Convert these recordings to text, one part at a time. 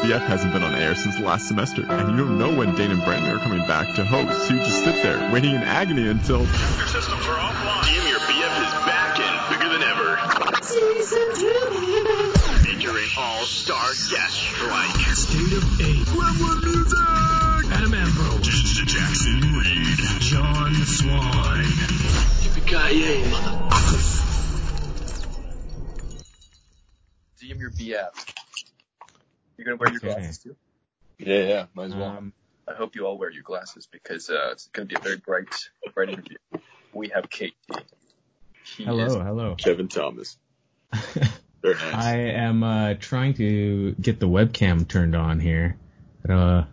BF hasn't been on air since last semester, and you don't know when Dane and Brandon are coming back to host, so you just sit there, waiting in agony until... Your systems are offline. DM Your BF is back and bigger than ever. Season two, Featuring all-star guest strike. State of Eight. Gremlin music. Adam Ambrose. Jackson Reed. John Swan. Yippee-ki-yay, motherfuckers. DM your BF. You're gonna wear your glasses too? Yeah, yeah, might as well. Um, I hope you all wear your glasses because uh, it's gonna be a very bright, bright interview. We have Kate. He hello, hello. Kevin Thomas. Very nice. I am uh, trying to get the webcam turned on here. But, uh,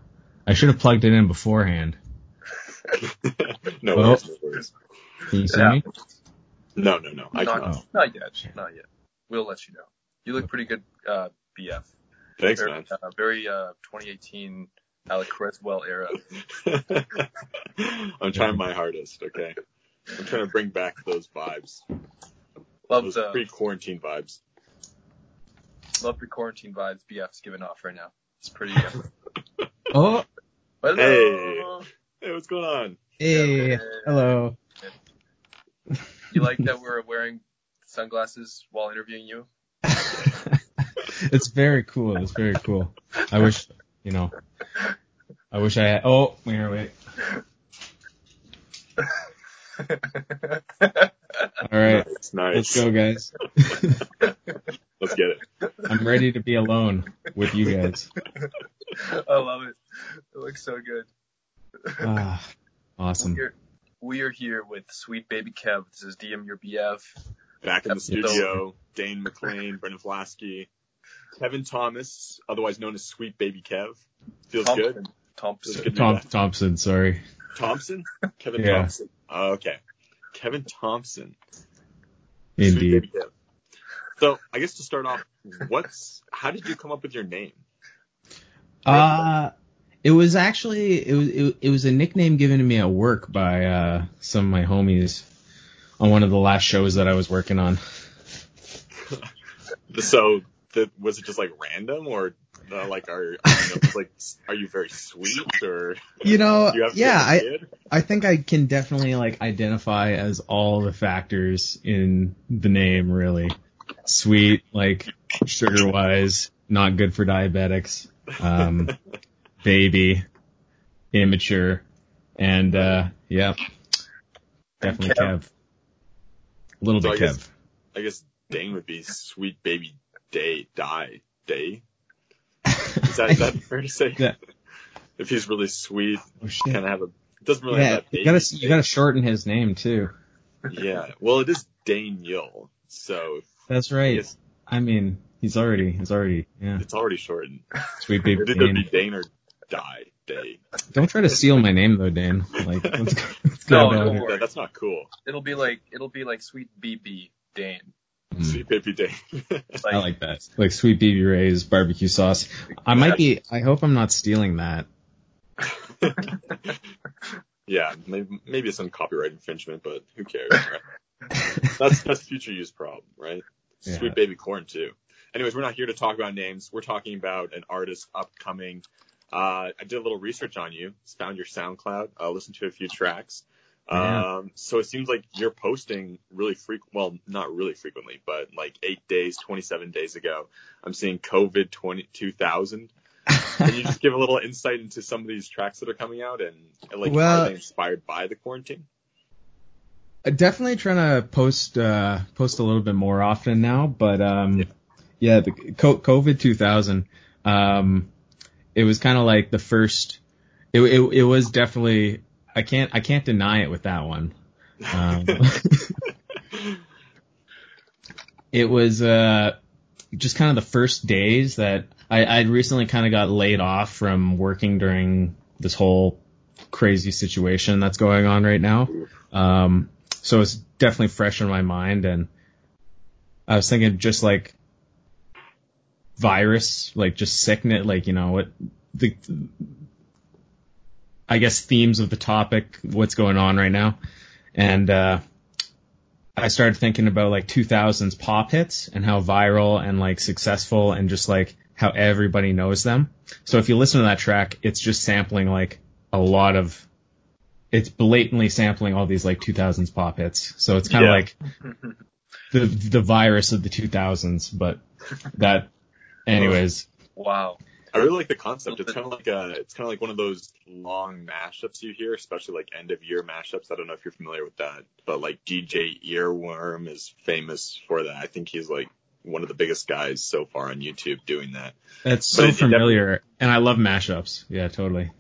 I should have plugged it in beforehand. no Well- worries, no worries. Can you see Yeah. me? No, no, no. I not, can't. not yet, not yet. We'll let you know. You look pretty good, uh, BF. Thanks, very, man. Uh, very uh, 2018 Alec Creswell era. I'm trying my hardest, okay? I'm trying to bring back those vibes. Love Those the pre-quarantine vibes. love the quarantine vibes BF's giving off right now. It's pretty. Uh, Oh, hello. Hey, what's going on? hey, Yeah. hello. You like that we're wearing sunglasses while interviewing you? it's very cool. It's very cool. I wish, you know, I wish I had. Oh, wait, wait. All right, Nice, nice. let's go, guys. Let's get it. I'm ready to be alone with you guys. I love it. It looks so good. Ah, awesome. We're, we are here with Sweet Baby Kev. This is DM Your BF. Back in the Episode. studio, Dane McLean, Brendan Flasky, Kevin Thomas, otherwise known as Sweet Baby Kev. Feels good. Thompson. Thompson. Good Tom. Thompson, sorry. Thompson? Kevin Yeah. Thompson. Oh, okay. Kevin Thompson. Sweet Indeed. Baby Kev. So I guess to start off, what's how did you come up with your name? Uh, it was actually it was it, it was a nickname given to me at work by uh some of my homies on one of the last shows that I was working on. So the, was it just like random or uh, like are like are you very sweet or You know, you yeah, I kid? I think I can definitely like identify as all the factors in the name really. Sweet, like sugar wise, not good for diabetics. Um baby, immature, and uh yeah. Definitely Kev. Kev. A little So bit I guess- Kev. I guess Dane would be sweet baby day die day. Is that, is that fair to say? Yeah. If he's really sweet, Oh, shit. kind of have a doesn't really Yeah, have that you gotta you gotta shorten his name too. yeah. Well, it is Daniel, so That's right. Yes. I mean, he's already he's already yeah. it's already shortened. Sweet baby It'd either be Dane. Dane or die day. Don't try to steal my name though, Dane. Like let's go, let's go No, about don't it. worry. That- that's not cool. It'll be like it'll be like Sweet BB Dane. Mm, Sweet baby day. Like, I like that. Like sweet baby Ray's barbecue sauce. I might be. I hope I'm not stealing that. yeah, maybe, maybe some copyright infringement, but who cares? Right? that's that's future use problem, right? Yeah. Sweet baby corn too. Anyways, we're not here to talk about names. We're talking about an artist upcoming. Uh, I did a little research on you. Found your SoundCloud. Uh, listened to a few tracks. Yeah. Um, so it seems like you're posting really frequent. Well, not really frequently, but like eight days, 27 days ago, I'm seeing COVID 20, 2000. Can you just give a little insight into some of these tracks that are coming out and like Well- are they inspired by the quarantine? Definitely trying to post uh post a little bit more often now, but um yeah, the COVID 2000 um it was kind of like the first it, it it was definitely I can't I can't deny it with that one. Um, it was uh just kind of the first days that I I'd recently kind of got laid off from working during this whole crazy situation that's going on right now. Um, so it's definitely fresh in my mind, and I was thinking just like virus, like just sickness, like you know what the I guess themes of the topic, what's going on right now, and uh, I started thinking about like 2000s pop hits and how viral and like successful and just like how everybody knows them. So if you listen to that track, it's just sampling like a lot of, it's blatantly sampling all these like 2000s pop hits. So it's kind of Yeah. like the the virus of the 2000s, but that, anyways. Wow. I really like the concept. It's kind of like a, it's kind of like one of those long mashups you hear, especially like end of year mashups. I don't know if you're familiar with that, but like DJ Earworm is famous for that. I think he's like one of the biggest guys so far on YouTube doing that. That's so it definitely- familiar, and I love mashups. Yeah, totally.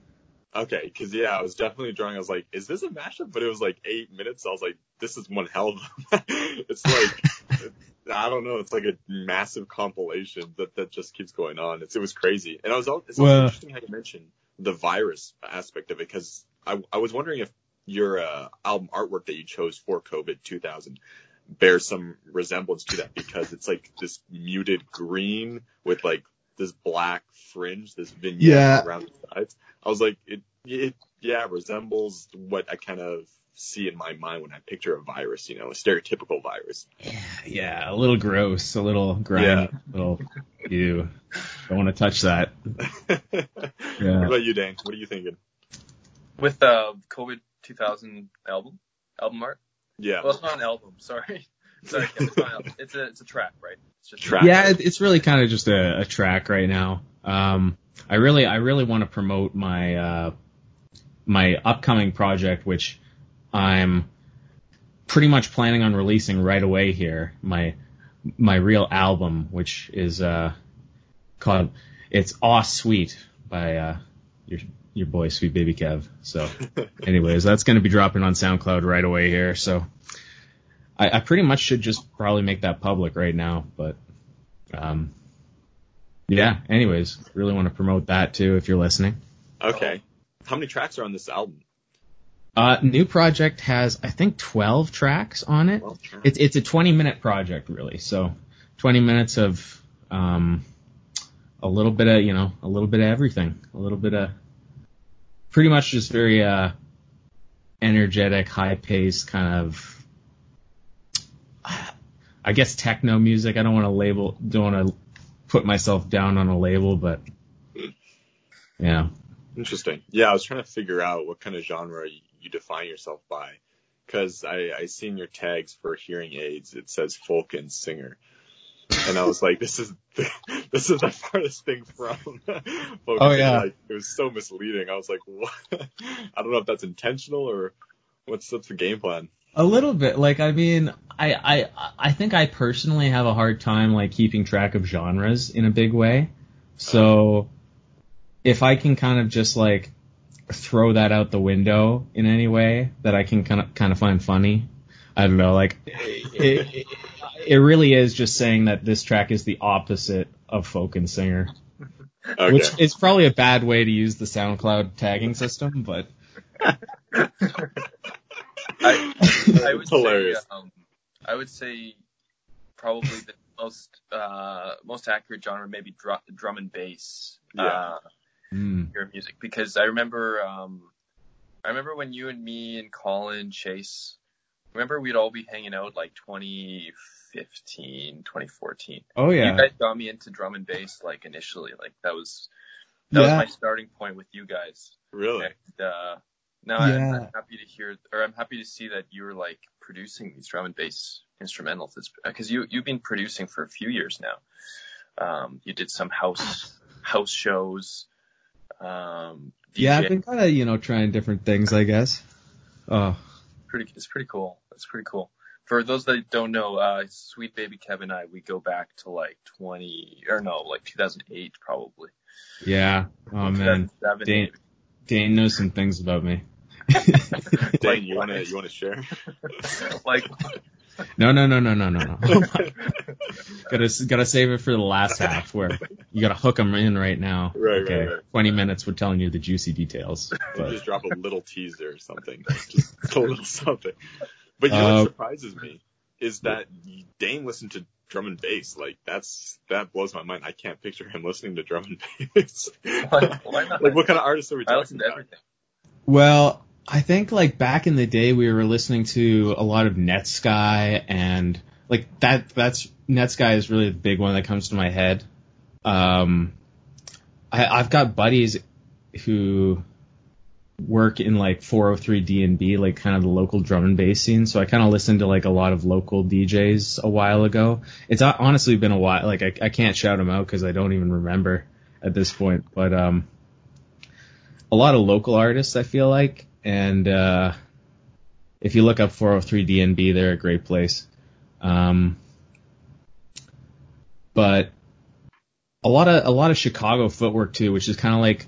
Okay, because yeah, I was definitely drawing. I was like, "Is this a mashup?" But it was like eight minutes. So I was like, "This is one hell of." A it's like I don't know. It's like a massive compilation that that just keeps going on. It's, it was crazy, and I was. al- It's Well- interesting how you mentioned the virus aspect of it because I I was wondering if your uh, album artwork that you chose for COVID 2000 bears some resemblance to that because it's like this muted green with like this black fringe, this vignette Yeah. around the sides. I was like, it, it, yeah, resembles what I kind of see in my mind when I picture a virus, you know, a stereotypical virus. Yeah, yeah, a little gross, a little grimy, Yeah. a little you don't want to touch that. What about you, Dane? What are you thinking? With uh, COVID 2000 album, album art. Yeah. Well, it's not an album. Sorry. Sorry, Kevin, it's not an album. It's a it's a track, right? It's just Track. Yeah, it's really kind of just a, a track right now. Um, I really, I really want to promote my uh, my upcoming project, which I'm pretty much planning on releasing right away here. My my real album, which is uh, called it's Aw Sweet by uh, your your boy Sweet Baby Kev. So, anyways, that's going to be dropping on SoundCloud right away here. So, I, I pretty much should just probably make that public right now, but um, yeah. Anyways, really want to promote that too if you're listening. Okay. How many tracks are on this album? Uh, new project has I think 12 tracks on it. tracks. It's it's a 20 minute project really. So 20 minutes of um, a little bit of you know a little bit of everything, a little bit of pretty much just very uh, energetic, high paced kind of. I guess techno music. I don't want to label, don't want to put myself down on a label, but yeah. Interesting. Yeah, I was trying to figure out what kind of genre you define yourself by, because I I seen your tags for hearing aids. It says folk and singer, and I was like, this is the, this is the farthest thing from. folk Oh, yeah. Like, it was so misleading. I was like, what? I don't know if that's intentional or what's what's the game plan. A little bit. Like, I mean, I, I, I think I personally have a hard time, like, keeping track of genres in a big way. So, if I can kind of just, like, throw that out the window in any way that I can kind of, kind of find funny, I don't know, like, it, it, it really is just saying that this track is the opposite of folk and singer. Okay. Which is probably a bad way to use the SoundCloud tagging system, but I, I would Hilarious. say, um, I would say probably the most uh, most accurate genre maybe drum, drum and bass. Yeah. Uh, mm, your music because I remember um, I remember when you and me and Colin Chase remember we'd all be hanging out like 2015 2014 oh yeah. you guys got me into drum and bass like initially. Like that was that was my starting point with you guys. Really? and uh now I'm, I'm happy to hear or I'm happy to see that you're like producing these drum and bass instrumentals. Because you you've been producing for a few years now. Um you did some house house shows um Yeah, I've been kind of, you know, trying different things, I guess. Oh, pretty it's pretty cool. It's pretty cool. For those that don't know, uh Sweet Baby Kevin and I we go back to like twenty or no, like two thousand eight probably. yeah. Oh man, 2007, Dane, maybe. Dane knows some things about me. Dane, you wanna you wanna share? like No, no, no, no, no, no, no. gotta gotta save it for the last half where you gotta hook them in right now. Right, okay. right, right. Twenty minutes, we're telling you the juicy details. But just drop a little teaser or something. Just a little something. But you know Uh, what surprises me is that Dane listened to drum and bass. Like that's that blows my mind. I can't picture him listening to drum and bass. Why- why not? Like what kind of artists are we I talking listen to about? everything. Well, I think like back in the day we were listening to a lot of Netsky and like that that's Netsky is really the big one that comes to my head. Um I, I've got buddies who work in like 403 D&B, like kind of the local drum and bass scene. So I kind of listened to like a lot of local DJs a while ago. It's honestly been a while. Like I, I can't shout them out because I don't even remember at this point. But um, a lot of local artists, I feel like, and uh, if you look up 403 D&B, they're a great place. Um, but a lot of a lot of Chicago footwork too, which is kind of like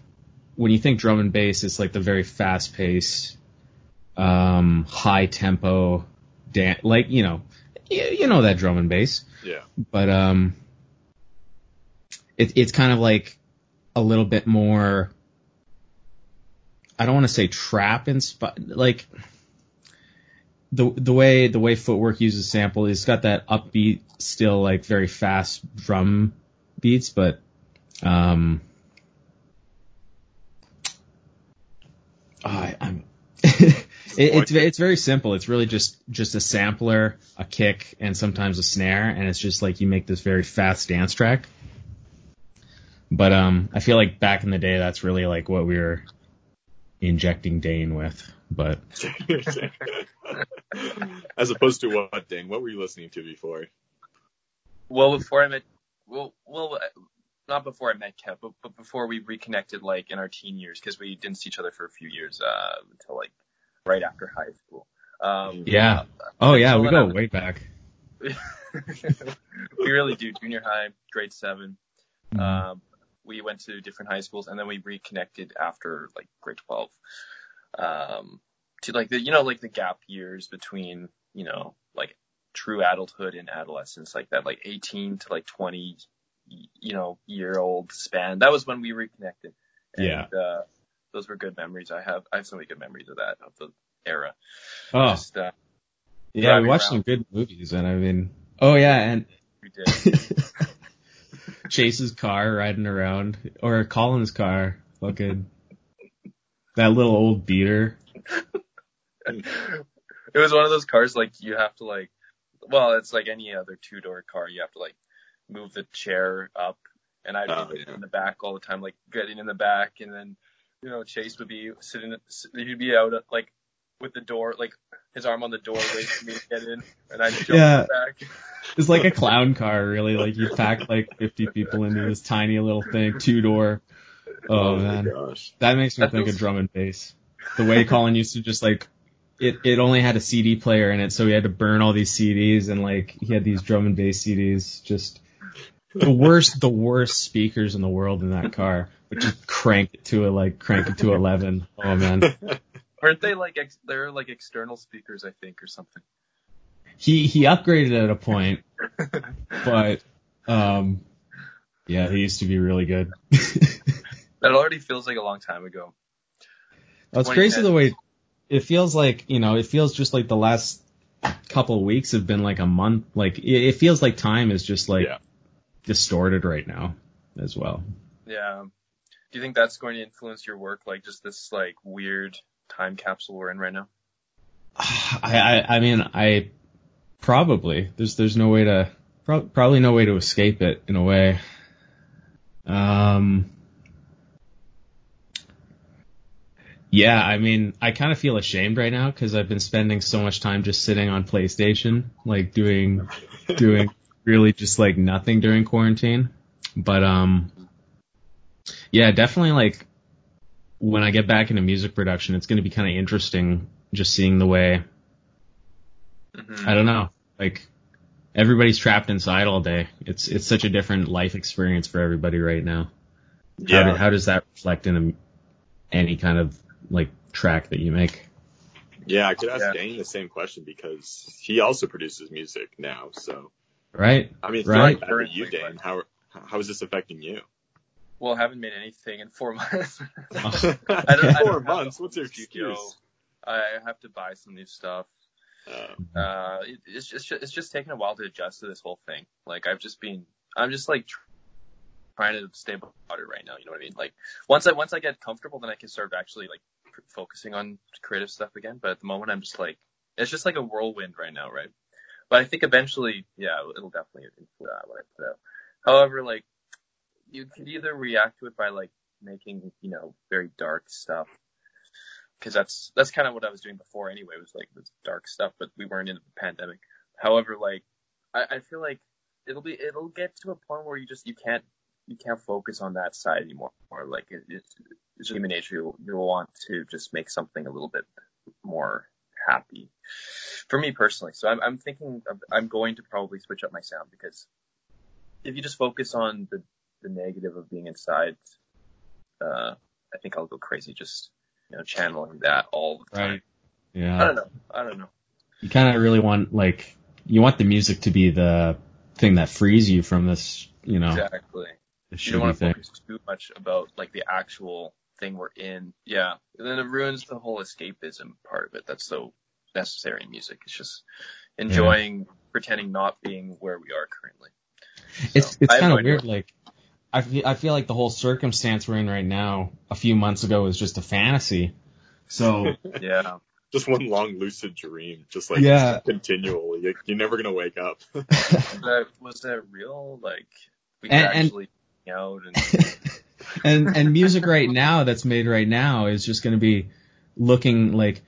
when you think drum and bass, it's like the very fast paced, um, high tempo, dan- like you know, you, you know that drum and bass, Yeah. but um, it, it's kind of like a little bit more. I don't want to say trap inspired, like the the way the way footwork uses sample, it's got that upbeat, still like very fast drum beats, but um, I, I'm. it, it's it's very simple. It's really just just a sampler, a kick, and sometimes a snare, and it's just like you make this very fast dance track. But um, I feel like back in the day, that's really like what we were injecting Dane with. But As opposed to what, Dane? What were you listening to before? Well, before I met, well, well, uh, not before I met Kev, but, but before we reconnected, like in our teen years, because we didn't see each other for a few years uh, until like right after high school. Um, yeah, oh yeah, we go then way back. we really do. Junior high, grade 7 Mhm. Um, we went to different high schools, and then we reconnected after like grade twelve. Um, to like the you know like the gap years between you know like true adulthood and adolescence, like that like eighteen to like twenty, you know, year old span. That was when we reconnected. And, Yeah. Uh, those were good memories. I have I have so many good memories of that of the era. Oh Just uh, yeah, we watched around. some good movies, and I mean, oh yeah, and we did. Chase's car riding around, or Colin's car, fucking that little old beater. it was one of those cars like you have to like well it's like any other two door car you have to like move the chair up and i'd Oh, be yeah. in the back all the time like getting in the back and then you know chase would be sitting he'd be out like with the door like his arm on the door waiting for me to get in and i'd jump Yeah. back It's like a clown car, really. Like you pack like 50 people into this tiny little thing, two door. Oh, oh, my man, gosh. that makes me That think feels- of drum and bass. The way Colin used to just like it. It only had a CD player in it, so he had to burn all these CDs, and like he had these drum and bass CDs. Just the worst, the worst speakers in the world in that car. But just crank it to a like crank it to 11. Oh man. aren't they like ex- they're like external speakers i think or something he he upgraded at a point, but um, yeah, he used to be really good. that already feels like a long time ago Well, it's crazy the way it feels like you know it feels just like the last couple of weeks have been like a month. Like it, it feels like time is just like Yeah. distorted right now as well. yeah do you think that's going to influence your work like just this like weird time capsule we're in right now I I, I mean I probably there's there's no way to pro- probably no way to escape it in a way. Um. Yeah, I mean, I kind of feel ashamed right now because I've been spending so much time just sitting on PlayStation, like doing, doing really just like nothing during quarantine. But um, yeah, definitely like when I get back into music production, it's going to be kind of interesting just seeing the way Mhm. I don't know, like everybody's trapped inside all day. It's it's such a different life experience for everybody right now. How, Yeah. do- how does that reflect in a, any kind of like track that you make? Yeah, I could ask Yeah. Dane the same question because he also produces music now. So, Right? I mean, Right. right. for you, Dane, how how is this affecting you? Well, I haven't made anything in four months. Oh. I don't- I don't Four have months. What's your studio. excuse? I have to buy some new stuff. Uh, Uh, it, it's just it's just taken a while to adjust to this whole thing. Like I've just been, I'm just like trying to stay about it right now. You know what I mean? Like once I once I get comfortable, then I can start actually like pr- focusing on creative stuff again. But at the moment, I'm just like it's just like a whirlwind right now, right? But I think eventually, yeah, it'll definitely influence what I put out. However, like you could either react to it by like making you know very dark stuff because that's that's kind of what I was doing before anyway was like this dark stuff but we weren't in the pandemic. However like I, I feel like it'll be it'll get to a point where you just you can't you can't focus on that side anymore. Or like it, it's, it's human nature. You'll, you'll want to just make something a little bit more happy. For me personally so I'm, I'm thinking of, I'm going to probably switch up my sound because if you just focus on the the negative of being inside uh, I think I'll go crazy just you know channeling that all the time. Right. I don't know. I don't know. You kind of really want like you want the music to be the thing that frees you from this, you know, Exactly. You don't want to thing. focus too much about like the actual thing we're in. Yeah. And then it ruins the whole escapism part of it. That's so necessary in music. It's just enjoying pretending not being where we are currently. It's So, it's I have kind of weird. Like, I feel, I feel like the whole circumstance we're in right now, a few months ago, was just a fantasy. So Yeah. Just one long lucid dream, just like Yeah. continually. Like, you're never gonna wake up. Was that, was that real? Like we And- and- actually hang out and and and music right now that's made right now is just going to be looking like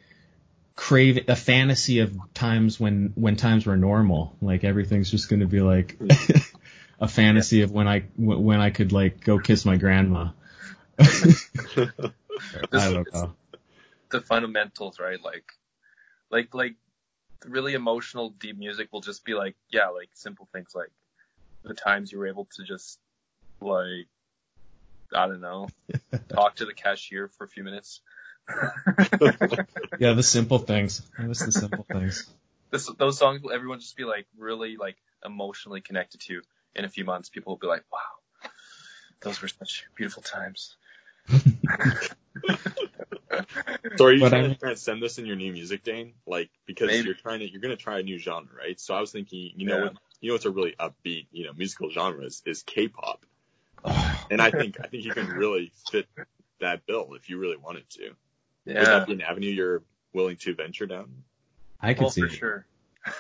crave a fantasy of times when when times were normal. Like everything's just going to be like a fantasy of when I when I could like go kiss my grandma. I don't know. the fundamentals, right? Like, like, like, really emotional, deep music will just be like, yeah, like simple things like the times you were able to just, like, I don't know, talk to the cashier for a few minutes. Yeah, the simple things. I miss the simple things. this, those songs will everyone just be like really like emotionally connected to in a few months. People will be like, wow, those were such beautiful times. So are you But trying I'm- to transcend this in your new music, Dane? Like because Maybe. you're trying to you're gonna try a new genre, right? So I was thinking, you know Yeah. what you know what's a really upbeat, you know, musical genre is, is K-pop. And I think I think you can really fit that bill if you really wanted to. Would Yeah, that be an avenue you're willing to venture down? I could well, see for sure.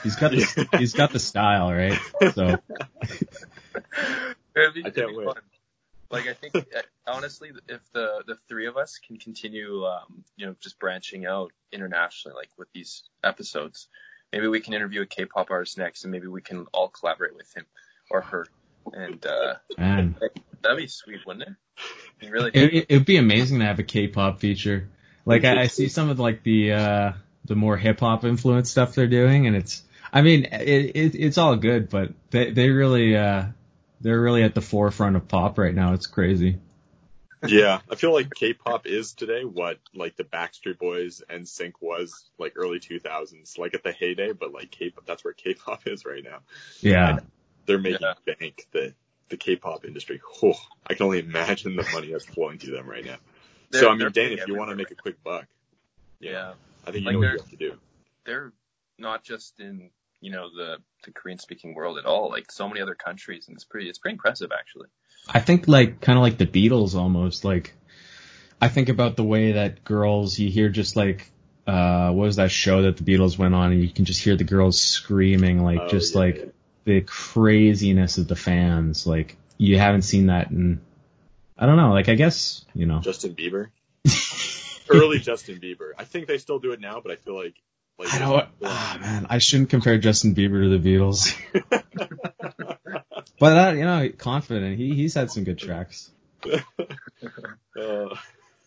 He's got the he's got the style, right? So be, I can't wait. fun. Like I think uh, honestly, if the the three of us can continue, um, you know, just branching out internationally, like with these episodes, maybe we can interview a K-pop artist next, and maybe we can all collaborate with him or her, and uh, man, that'd be sweet, wouldn't it? You really? it, it'd be amazing to have a K-pop feature. Like I, I see some of like the uh the more hip hop influenced stuff they're doing, and it's I mean it, it it's all good, but they they really uh they're really at the forefront of pop right now. It's crazy. Yeah, I feel like K-pop is today what like the Backstreet Boys and NSYNC was like early 2000s, like at the heyday. But like K-pop, that's where K-pop is right now. Yeah, They're making Yeah. bank the the K-pop industry. Oh, I can only imagine the money that's flowing through them right now. They're- so I mean, Dan, if you want to everywhere make a quick buck, yeah. I think you Like know what they're- you have to do. they're not just in you know the the Korean speaking world at all. Like so many other countries, and it's pretty it's pretty impressive actually. I think like kind of like the Beatles almost. Like I think about the way that girls you hear just like uh what was that show that the Beatles went on, and you can just hear the girls screaming like Oh, just yeah, like yeah. the craziness of the fans. Like you haven't seen that in I don't know. Like I guess you know. Justin Bieber, early Justin Bieber. I think they still do it now, but I feel like like I don't. Ah, man, I shouldn't compare Justin Bieber to the Beatles. but uh, you know, confident. He he's had some good tracks. uh,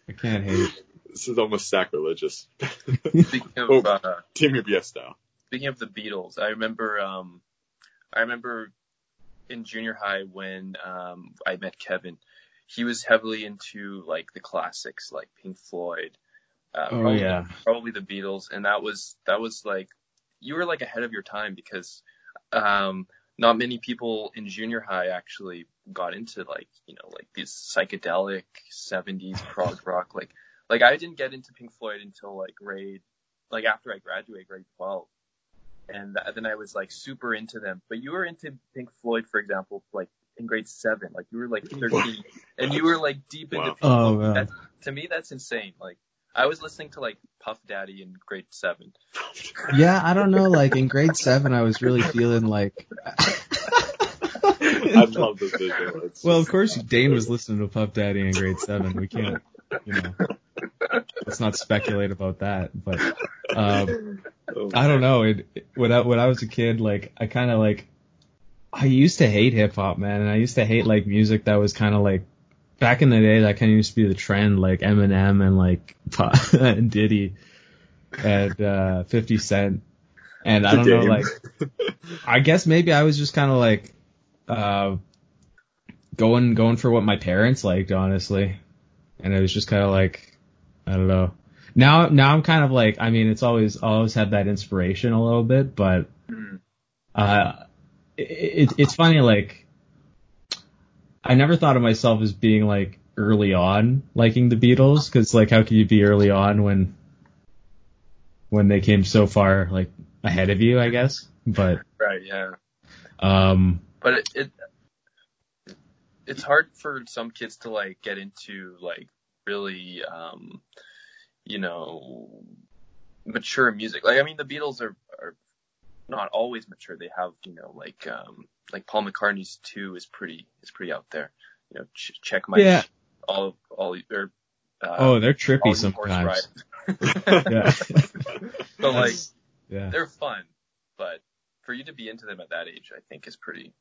I can't hate. this is almost sacrilegious. Speaking of Oh. uh, DM your BF style. speaking of the Beatles, I remember um I remember in junior high when um I met Kevin. He was heavily into like the classics like Pink Floyd. Uh, Oh probably, yeah. probably the Beatles, and that was that was like you were like ahead of your time because um not many people in junior high actually got into like you know like these psychedelic 70s prog rock like like I didn't get into Pink Floyd until like grade like after I graduated grade 12 and th- then I was like super into them but you were into Pink Floyd for example like in grade 7 like you were like 13 and you were like deep into Wow. Pink Oh Floyd. man. That's, to me that's insane like I was listening to like Puff Daddy in grade 7 Yeah, I don't know. Like in grade seven, I was really feeling like I love this visual. It's Well, of just- course, Dane was listening to Puff Daddy in grade seven. We can't, you know, let's not speculate about that. But um, oh, I don't know. It, it- when I when I was a kid, like I kind of like I used to hate hip hop, man, and I used to hate like music that was kind of like back in the day that kind of used to be the trend, like Eminem and like and Diddy and uh, Fifty Cent. And I don't know, like I guess maybe I was just kind of like uh going going for what my parents liked, honestly. And it was just kind of like I don't know. Now now I'm kind of like I mean it's always always had that inspiration a little bit, but Hmm. uh it, it it's funny like I never thought of myself as being like early on liking the Beatles cuz like how could you be early on when when they came so far like ahead of you, I guess. But Right. Yeah. um But it, it it's hard for some kids to like get into like really um you know mature music. Like I mean the Beatles are are not always mature. They have, you know, like um like Paul McCartney's 2 is pretty is pretty out there. You know, ch- check my Yeah. all all or uh, oh, they're trippy sometimes. Yeah. But like yeah. they're fun, but for you to be into them at that age, I think is pretty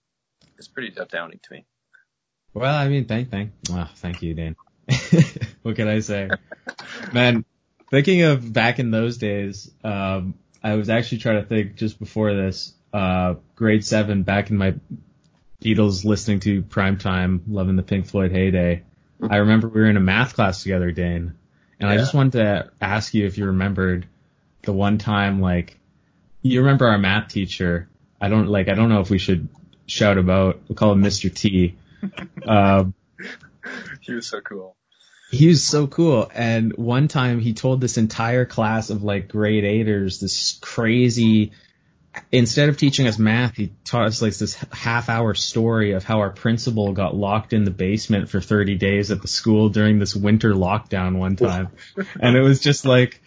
is pretty downing to me. Well, I mean, thank, thank, oh, thank you, Dan. what can I say? Man, thinking of back in those days, um, I was actually trying to think just before this, uh, grade seven, back in my Beatles listening to primetime, loving the Pink Floyd heyday. I remember we were in a math class together, Dane, and I just wanted to ask you if you remembered the one time, like, you remember our math teacher. I don't like, I don't know if we should shout about, we'll call him Mr. T. Um, He was so cool. He was so cool. And one time he told this entire class of like grade eighters this crazy, instead of teaching us math, he taught us like this half hour story of how our principal got locked in the basement for 30 days at the school during this winter lockdown one time. and it was just like,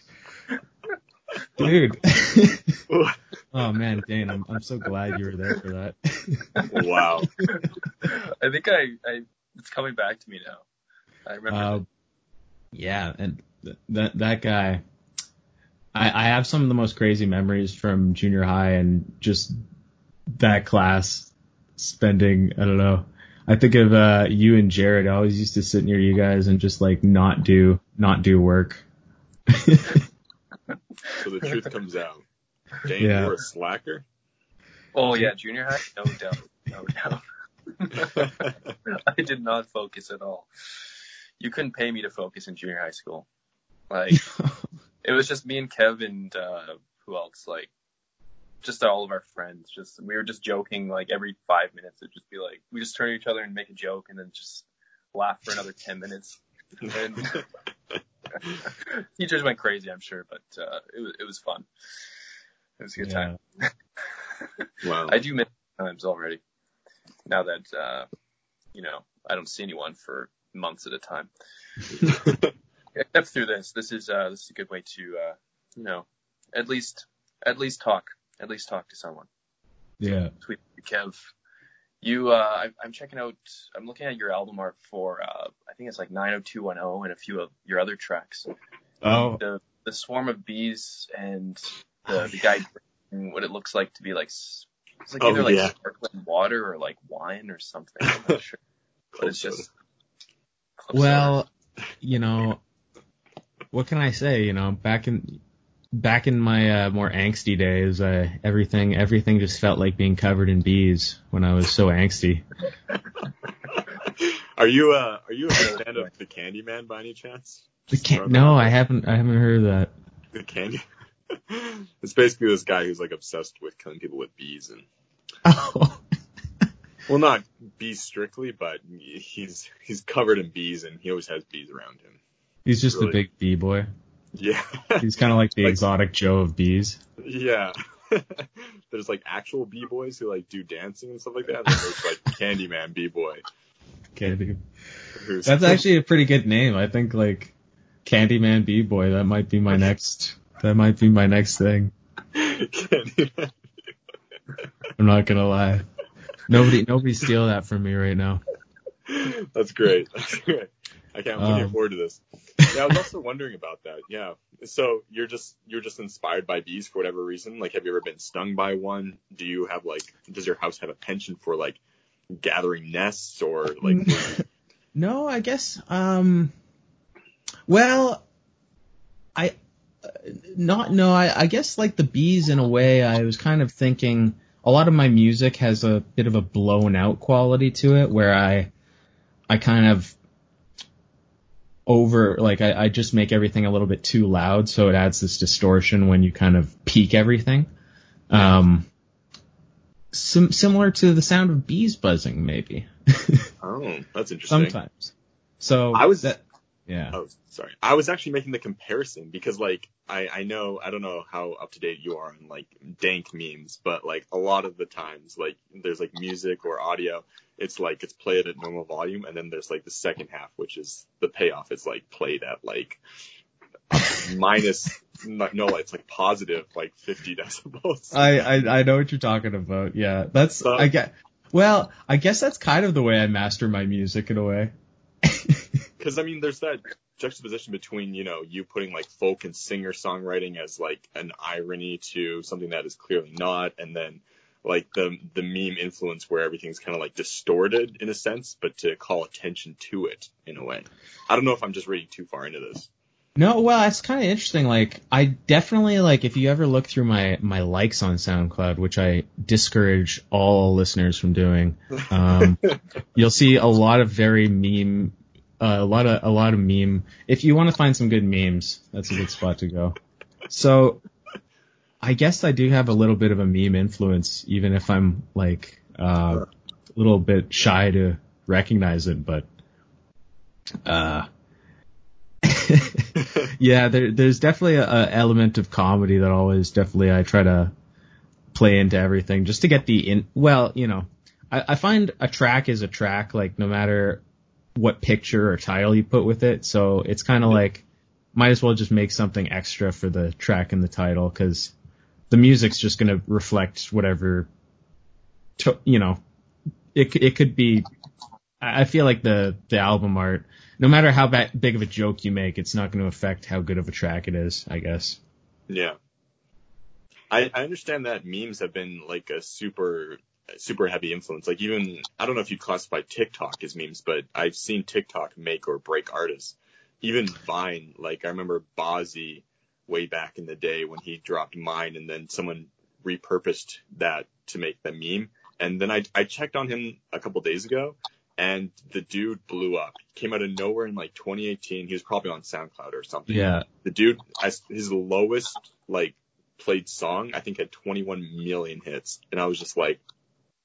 dude. oh man, Dane, I'm, I'm so glad you were there for that. wow. I think I, I it's coming back to me now. I remember. Uh, yeah, and th- that that guy, I, I have some of the most crazy memories from junior high and just that class spending. I don't know. I think of uh, you and Jared. I always used to sit near you guys and just like not do not do work. So the truth comes out. Dane, Yeah. you were a slacker. oh yeah, junior high, no doubt, no doubt. I did not focus at all. You couldn't pay me to focus in junior high school. Like it was just me and Kev and uh, who else? Like just all of our friends. Just we were just joking like every five minutes. It'd just be like we just turn to each other and make a joke and then just laugh for another ten minutes. And teachers went crazy, I'm sure, but uh, it was it was fun. It was a good time. wow. I do miss times already. Now that uh, you know, I don't see anyone for months at a time. Except through this. This is uh, this is a good way to uh, you know, at least at least talk. At least talk to someone. Yeah. Sweet Kev. You, uh, I, I'm checking out. I'm looking at your album art for. Uh, I think it's like 90210 and a few of your other tracks. Oh. The the swarm of bees and the the guy drinking what it looks like to be like. It's like Oh, either like yeah. sparkling water or like wine or something. I'm not sure. But it's just. Club soda. Well, you know, what can I say? You know, back in back in my uh, more angsty days, uh, everything everything just felt like being covered in bees when I was so angsty. Are you uh are you a fan of the Candyman by any chance? The can- no, I haven't I haven't heard of that. The Candy. it's basically this guy who's like obsessed with killing people with bees and Oh, well not bees strictly, but he's he's covered in bees and he always has bees around him. he's just Really? a big bee boy. Yeah. He's kind of like the Like- exotic Joe of bees. yeah. There's like actual bee boys who like do dancing and stuff like that. And there's like Candyman bee boy. Candy. That's actually a pretty good name. I think like Candyman Bee Boy. That might be my next. That might be my next thing. Candyman. I'm not gonna lie. Nobody, nobody steal that from me right now. That's great. That's great. I can't. I'm looking Um, forward to this. Yeah, I was also wondering about that. Yeah. So you're just you're just inspired by bees for whatever reason. Like, have you ever been stung by one? Do you have like? Does your house have a penchant for like gathering nests or like? No, I guess. Um, well, I uh, not no. I, I guess like the bees in a way. I was kind of thinking a lot of my music has a bit of a blown out quality to it, where I I kind of over like I, I just make everything a little bit too loud, so it adds this distortion when you kind of peak everything. Um, sim- similar to the sound of bees buzzing, maybe oh, that's interesting. sometimes. So I was that, yeah. Oh, sorry. I was actually making the comparison because like I I know I don't know how up to date you are on like dank memes, but like a lot of the times like there's like music or audio, it's like it's played at normal volume and then there's like the second half which is the payoff is like played at like minus no, no it's like positive like 50 decibels. I, I I know what you're talking about. Yeah, that's So- I get. Well, I guess that's kind of the way I master my music in a way. Because I mean, there's that juxtaposition between you know you putting like folk and singer songwriting as like an irony to something that is clearly not, and then like the the meme influence where everything's kind of like distorted in a sense, but to call attention to it in a way. I don't know if I'm just reading too far into this. No, well, it's kind of interesting. Like, I definitely like if you ever look through my my likes on SoundCloud, which I discourage all listeners from doing, um, you'll see a lot of very meme, uh, a lot of a lot of meme. If you want to find some good memes, that's a good spot to go. So, I guess I do have a little bit of a meme influence, even if I'm like uh, a little bit shy to recognize it, but. Uh, yeah, there, there's definitely a, a element of comedy that always definitely I try to play into everything just to get the in. Well, you know, I, I find a track is a track, like no matter what picture or title you put with it. So it's kind of like might as well just make something extra for the track and the title because the music's just going to reflect whatever. To, you know, it it could be. I feel like the the album art no matter how ba- big of a joke you make, it's not going to affect how good of a track it is, I guess. Yeah. I, I understand that memes have been like a super super heavy influence. Like even I don't know if you classify TikTok as memes, but I've seen TikTok make or break artists. Even Vine, like I remember Bazzi way back in the day when he dropped mine and then someone repurposed that to make the meme. And then I I checked on him a couple days ago and the dude blew up. He came out of nowhere in like 2018. He was probably on SoundCloud or something Yeah. the dude his lowest like played song I think had 21 million hits and I was just like "Whoa,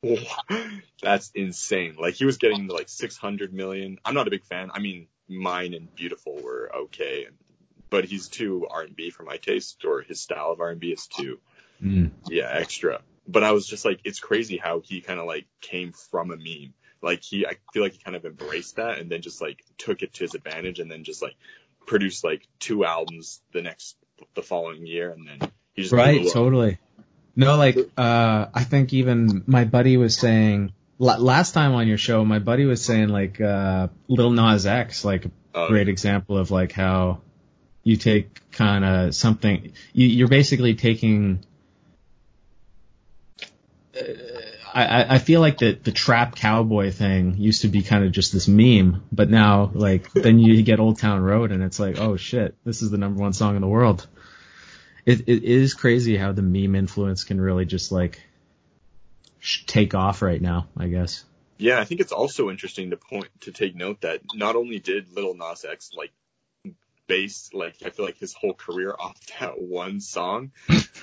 that's insane. Like he was getting like 600 million. I'm not a big fan. I mean mine and beautiful were okay but he's too R&B for my taste or his style of R&B is too Mm. yeah extra. But I was just like it's crazy how he kind of like came from a meme. Like he I feel like he kind of embraced that and then just like took it to his advantage and then just like produced like two albums the next the following year and then he just Right, totally. No, like, uh, I think even my buddy was saying, la- last time on your show, my buddy was saying like, uh, Lil Nas X, like a Oh, great example of like how you take kind of something, you, you're basically taking, uh, I, I- I feel like the, the trap cowboy thing used to be kind of just this meme, but now like then you get Old Town Road and it's like, oh shit, this is the number one song in the world. It, it is crazy how the meme influence can really just like sh- take off right now, I guess. Yeah, I think it's also interesting to point to take note that not only did Lil Nas X like base like I feel like his whole career off that one song,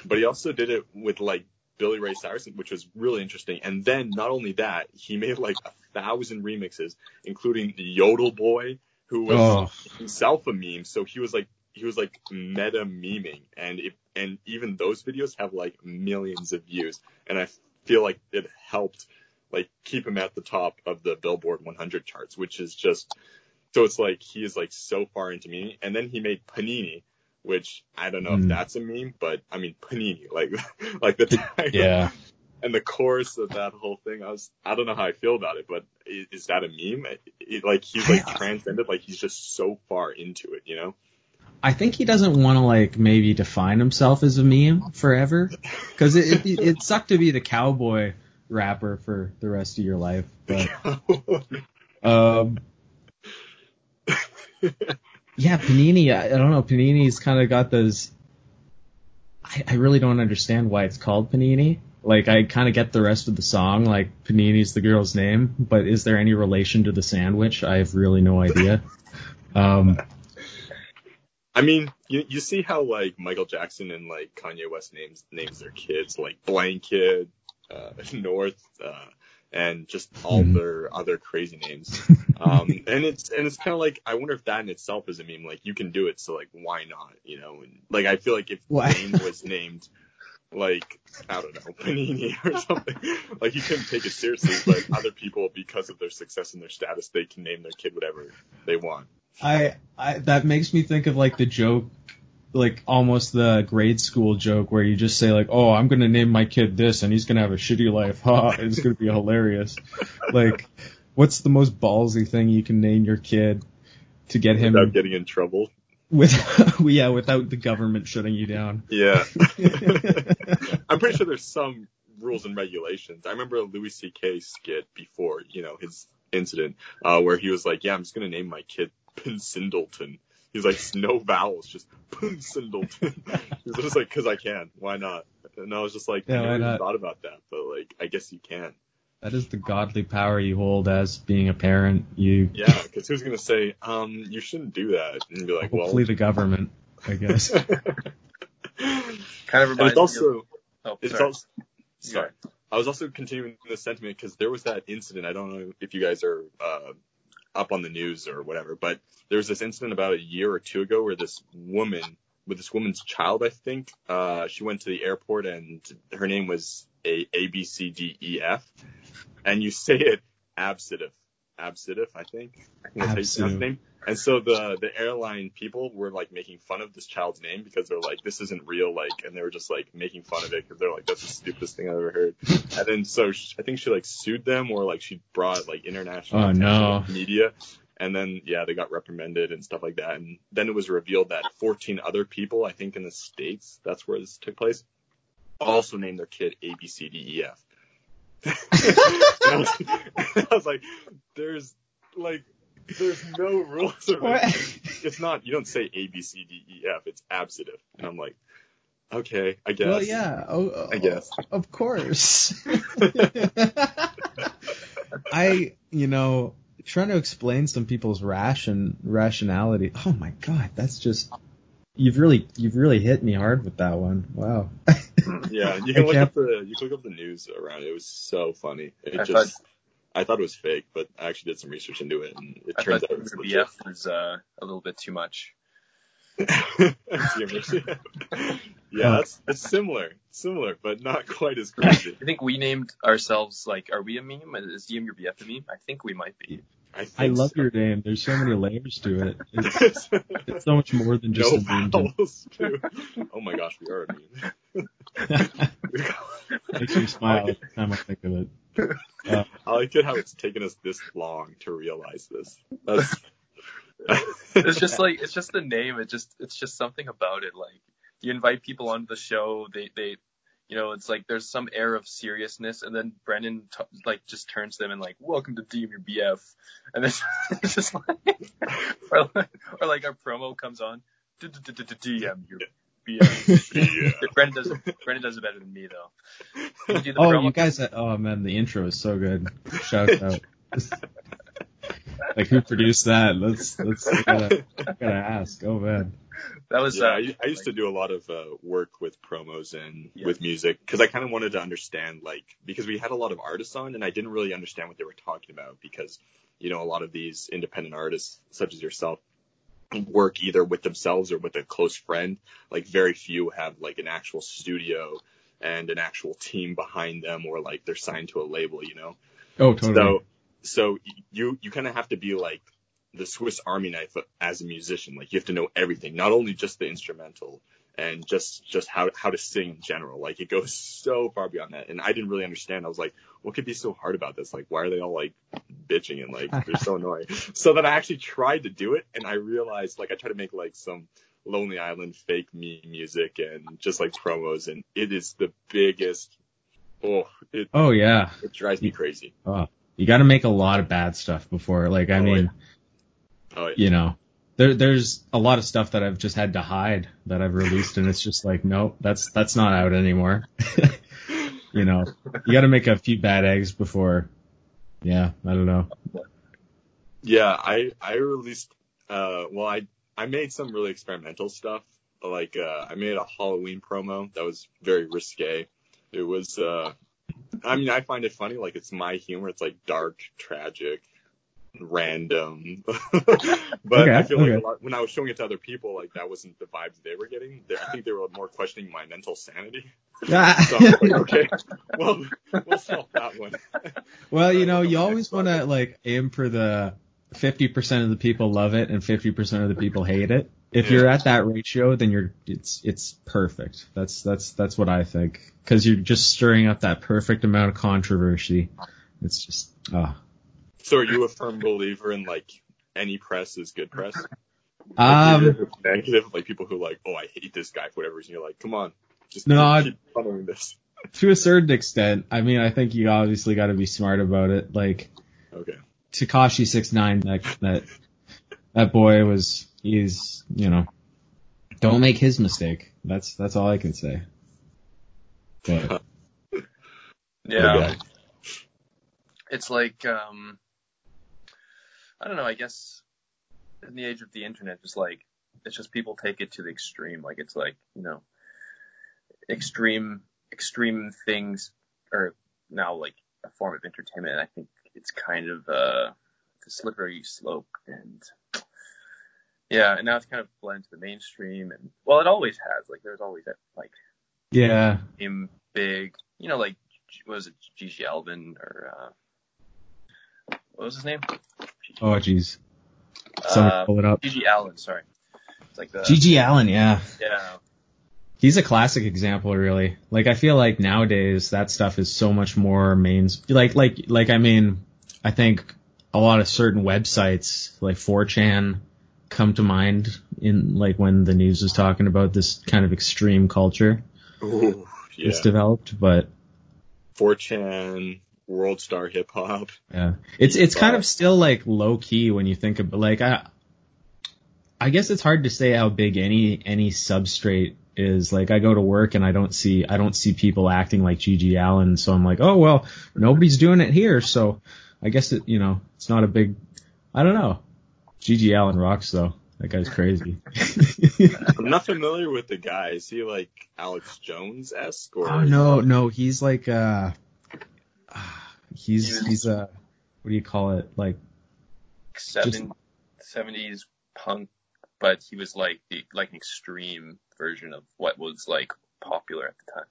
but he also did it with like Billy Ray Cyrus, which was really interesting. And then not only that, he made like a thousand remixes, including the Yodel Boy, who was Oh. himself a meme. So he was like he was like meta meming, and it, and even those videos have like millions of views. And I feel like it helped like keep him at the top of the Billboard 100 charts, which is just so it's like he is like so far into me. And then he made Panini, which I don't know if Mm. that's a meme, but I mean Panini, like like the title. Yeah. and the chorus of that whole thing, I was, I don't know how I feel about it, but is, is that a meme? It, it, like he's like transcended, like he's just so far into it, you know? I think he doesn't want to like maybe define himself as a meme forever, because it, it it sucked to be the cowboy rapper for the rest of your life. But um, yeah, Panini. I, I don't know. Panini's kind of got those. I, I really don't understand why it's called Panini. Like I kind of get the rest of the song, like Panini's the girl's name, but is there any relation to the sandwich? I have really no idea. Um, I mean, you you see how like Michael Jackson and like Kanye West names names their kids like Blanket, uh, North, uh, and just all Mhm. their other crazy names. Um, and it's and it's kind of like I wonder if that in itself is a meme. Like you can do it, so like why not? You know, and, like I feel like if Why? Wayne was named like I don't know Panini or something, like you couldn't take it seriously. But other people, because of their success and their status, they can name their kid whatever they want. I, I that makes me think of like the joke, like almost the grade school joke where you just say like, "Oh, I'm gonna name my kid this, and he's gonna have a shitty life." Ha! it's gonna be hilarious. Like, what's the most ballsy thing you can name your kid to get him Without getting in trouble. with, yeah, without the government shutting you down? Yeah. I'm pretty sure there's some rules and regulations. I remember a Louis C.K. skit before, you know, his incident, uh, where he was like, yeah, I'm just going to name my kid Pinsindleton. He's like, no vowels, just Pinsindleton. He's just like, cause I can. Why not? And I was just like, Yeah, I never even thought about that, but like, I guess you can. That is the godly power you hold as being a parent. You Yeah, cause who's going to say, um, you shouldn't do that? And be like, well, hopefully the government, I guess. Kind of and reminds it's also, me of. Oh, it's sorry. also, sorry. I was also continuing the sentiment because there was that incident. I don't know if you guys are uh, up on the news or whatever, but there was this incident about a year or two ago where this woman, with this woman's child, I think, uh, she went to the airport and her name was a A B C D E F, and you say it absitive, absitive, I think. I think that's how you pronounce the Absitive. name. And so the the airline people were like making fun of this child's name because they're like, this isn't real, like, and they were just like making fun of it because they're like, that's the stupidest thing I've ever heard. And then so sh I think she like sued them or like she brought like international Oh, no. media. And then yeah, they got reprimanded and stuff like that. And then it was revealed that 14 other people, I think in the states, that's where this took place, also named their kid A B C D E F. And I, was, I was like, there's like, there's no rules. Or What? It's not. You don't say A B C D E F. It's absitive. And I'm like, okay, I guess. Well, yeah. Oh, oh I guess. Of course. I, you know, trying to explain some people's ration rationality. Oh my god, that's just you've really you've really hit me hard with that one. Wow. Yeah, you can look up the you can look up the news around it. It was so funny. It I just I thought it was fake, but I actually did some research into it, and it I turns out it's your legit. BF was uh, a little bit too much. yeah, that's it's similar, similar, but not quite as crazy. I think we named ourselves like, are we a meme? Is DM your BF a meme? I think we might be. I, think I love so. your name. There's so many layers to it. It's, it's so much more than just no a meme. to- vowels too. Oh my gosh, we are a meme. Makes me smile every time I think of it. Uh, I like it how it's taken us this long to realize this. That's, It's just like it's just the name. It just it's just something about it. Like you invite people onto the show, they they you know it's like there's some air of seriousness, and then Brennan t- like just turns to them and like welcome to DM your BF, and then it's just like or like, or like our promo comes on DM your BF. yeah. Brendan does Brendan does it better than me though. You oh, you guys! Oh man, the intro is so good. Shout out. like who produced that? Let's let's gotta, gotta ask. Oh man. That was Yeah, uh, I, I used to do a lot of uh, work with promos and Yeah. with music because I kind of wanted to understand, like, because we had a lot of artists on and I didn't really understand what they were talking about because, you know, a lot of these independent artists, such as yourself, work either with themselves or with a close friend. Like, very few have like an actual studio and an actual team behind them or like they're signed to a label, you know? Oh totally. So, so you you kind of have to be like the Swiss Army knife as a musician. Like you have to know everything, not only just the instrumental and just just how how to sing in general. Like it goes so far beyond that, and I didn't really understand. I was like, what could be so hard about this? Like, why are they all like bitching and like they're so annoying? So then I actually tried to do it, and I realized like I tried to make like some Lonely Island fake me music and just like promos, and it is the biggest. Oh, it Oh yeah. it drives me crazy. Oh, you got to make a lot of bad stuff before. Like I Oh, mean, Oh, yeah. you know, there there's a lot of stuff that I've just had to hide that I've released, and it's just like, nope, that's that's not out anymore. you know, you got to make a few bad eggs before. Yeah, I don't know. Yeah, I I released uh well I I made some really experimental stuff. Like uh I made a Halloween promo that was very risque. It was uh I mean I find it funny, like it's my humor, it's like dark, tragic, random. but Okay, I feel like okay. a lot, when I was showing it to other people, like that wasn't the vibes they were getting. They, I think they were more questioning my mental sanity. So I was like, okay, well we'll solve that one. well, you know, you always want to like aim for the 50% of the people love it and 50% of the people hate it. If Yeah. you're at that ratio, then you're it's it's perfect. That's that's that's what I think because you're just stirring up that perfect amount of controversy. It's just uh So are you a firm believer in like any press is good press? Like, um even negative, like people who like, oh, I hate this guy for whatever reason. You're like, come on, just No, keep, keep following this. to a certain extent. I mean, I think you obviously got to be smart about it. Like Okay. Tekashi six nine, that that that boy was he's you know don't make his mistake. That's that's all I can say. But Yeah. Okay. It's like um I don't know, I guess in the age of the internet just like it's just people take it to the extreme. Like it's like, you know, extreme extreme things are now like a form of entertainment and I think it's kind of uh it's a slippery slope and yeah, and now it's kind of blended to the mainstream and well it always has. Like there's always that like yeah, him big, you know, like what was it Gigi Alvin or uh, what was his name? Oh jeez, someone Uh, pull it up. GG Allin, sorry. It's like the GG Allin, yeah, yeah, he's a classic example, really. Like I feel like nowadays that stuff is so much more mains. Like like like I mean, I think a lot of certain websites like 4chan come to mind in like when the news was talking about this kind of extreme culture Ooh, yeah. that's developed, but 4chan, World Star Hip Hop. Yeah, it's it's kind of still like low key when you think of like I, I guess it's hard to say how big any any substrate is. Like I go to work and I don't see I don't see people acting like GG Allin, so I'm like, oh well, nobody's doing it here, so I guess it you know it's not a big. I don't know. GG Allin rocks though. That guy's crazy. I'm not familiar with the guy. Is he like Alex Jones esque or? oh no, no, he's like uh, he's he's a what do you call it? Like seven seventies punk, but he was like the like an extreme version of what was like popular at the time.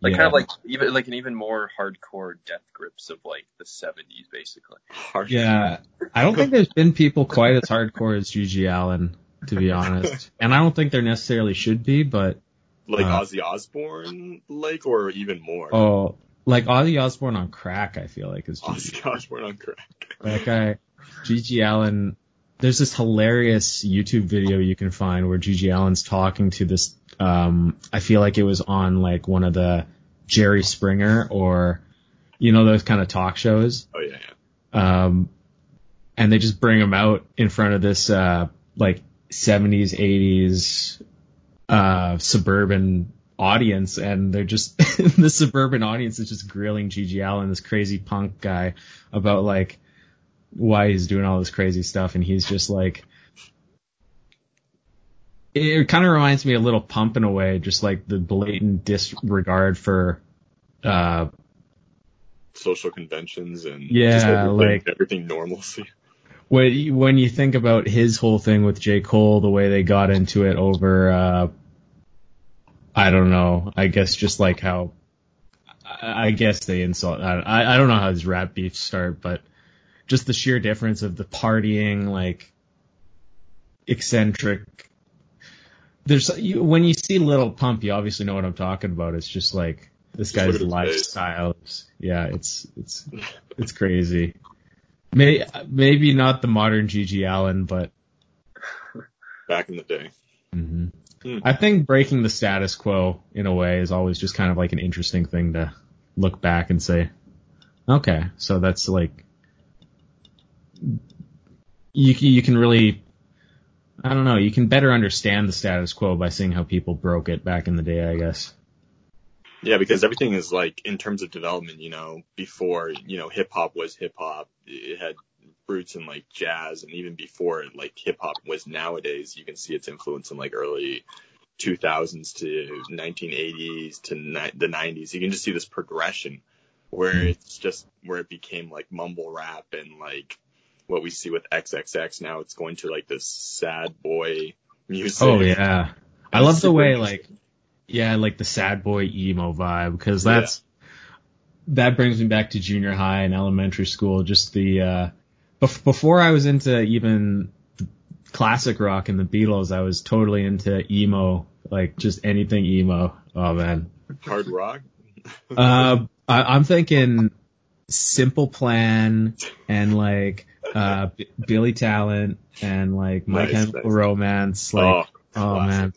Like Yeah. kind of like even like an even more hardcore death grips of like the seventies basically. Hard- Yeah, I don't think there's been people quite as hardcore as GG Allin, to be honest. And I don't think there necessarily should be, but Like Uh, Ozzy Osbourne, like, or even more. oh, like Ozzy Osbourne on crack, I feel like is. Ozzy Osbourne on crack. That guy, GG Allin. There's this hilarious YouTube video you can find where GG Allin's talking to this. Um, I feel like it was on like one of the Jerry Springer or, you know, those kind of talk shows. Oh yeah, yeah. um, and they just bring him out in front of this uh, like 70s, 80s uh, suburban audience, and they're just the suburban audience is just grilling GG Allin, this crazy punk guy, about like why he's doing all this crazy stuff, and he's just like. It kind of reminds me a Lil Pump in a way, just like the blatant disregard for uh, Social conventions and Yeah, just everything, like- everything normalcy. when you, when you think about his whole thing with J. Cole, the way they got into it over, uh, I don't know, I guess just like how, I, guess they insult, I, I don't know how these rap beefs start, but just the sheer difference of the partying, like, eccentric, there's you, when you see Lil Pump, you obviously know what I'm talking about. It's just like this guy's lifestyle. Yeah, it's it's it's crazy. May, maybe not the modern GG Allin, but Back in the day. mhm. Hmm. I think breaking the status quo in a way is always just kind of like an interesting thing to look back and say, okay, so that's like you you can really I don't know, you can better understand the status quo by seeing how people broke it back in the day, I guess. Yeah, because everything is like in terms of development, you know, before, you know, hip hop was hip hop. It had roots in like jazz and even before like hip hop was nowadays, you can see its influence in like early 2000s to 1980s to ni- the 90s. You can just see this progression where it's just where it became like mumble rap and like what we see with XXX now it's going to like this sad boy music. Oh yeah. I love the way like yeah, like the sad boy emo vibe because that's that brings me back to junior high and elementary school. Just the uh, before I was into even classic rock and the Beatles, I was totally into emo, like just anything emo. Oh man, hard rock. uh, I, I'm thinking Simple Plan and like uh, B- Billy Talent and like My Nice, Chemical nice. Romance. Like, oh, oh man,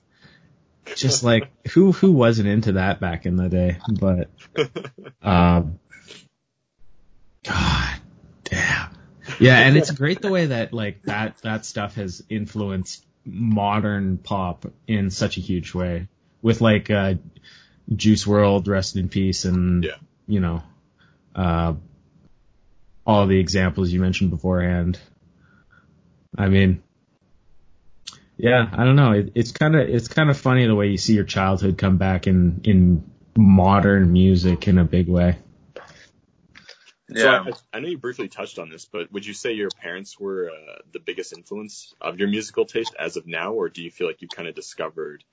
just like who who wasn't into that back in the day? But um, God damn, yeah, and it's great the way that like that that stuff has influenced modern pop in such a huge way with like uh, Juice WRLD, Rest in Peace, and Yeah. you know, uh, all the examples you mentioned beforehand. I mean, yeah, I don't know. It, it's kind of it's kind of funny the way you see your childhood come back in in modern music in a big way. So Yeah. I, I know you briefly touched on this, but would you say your parents were uh, the biggest influence of your musical taste as of now, or do you feel like you kind of discovered,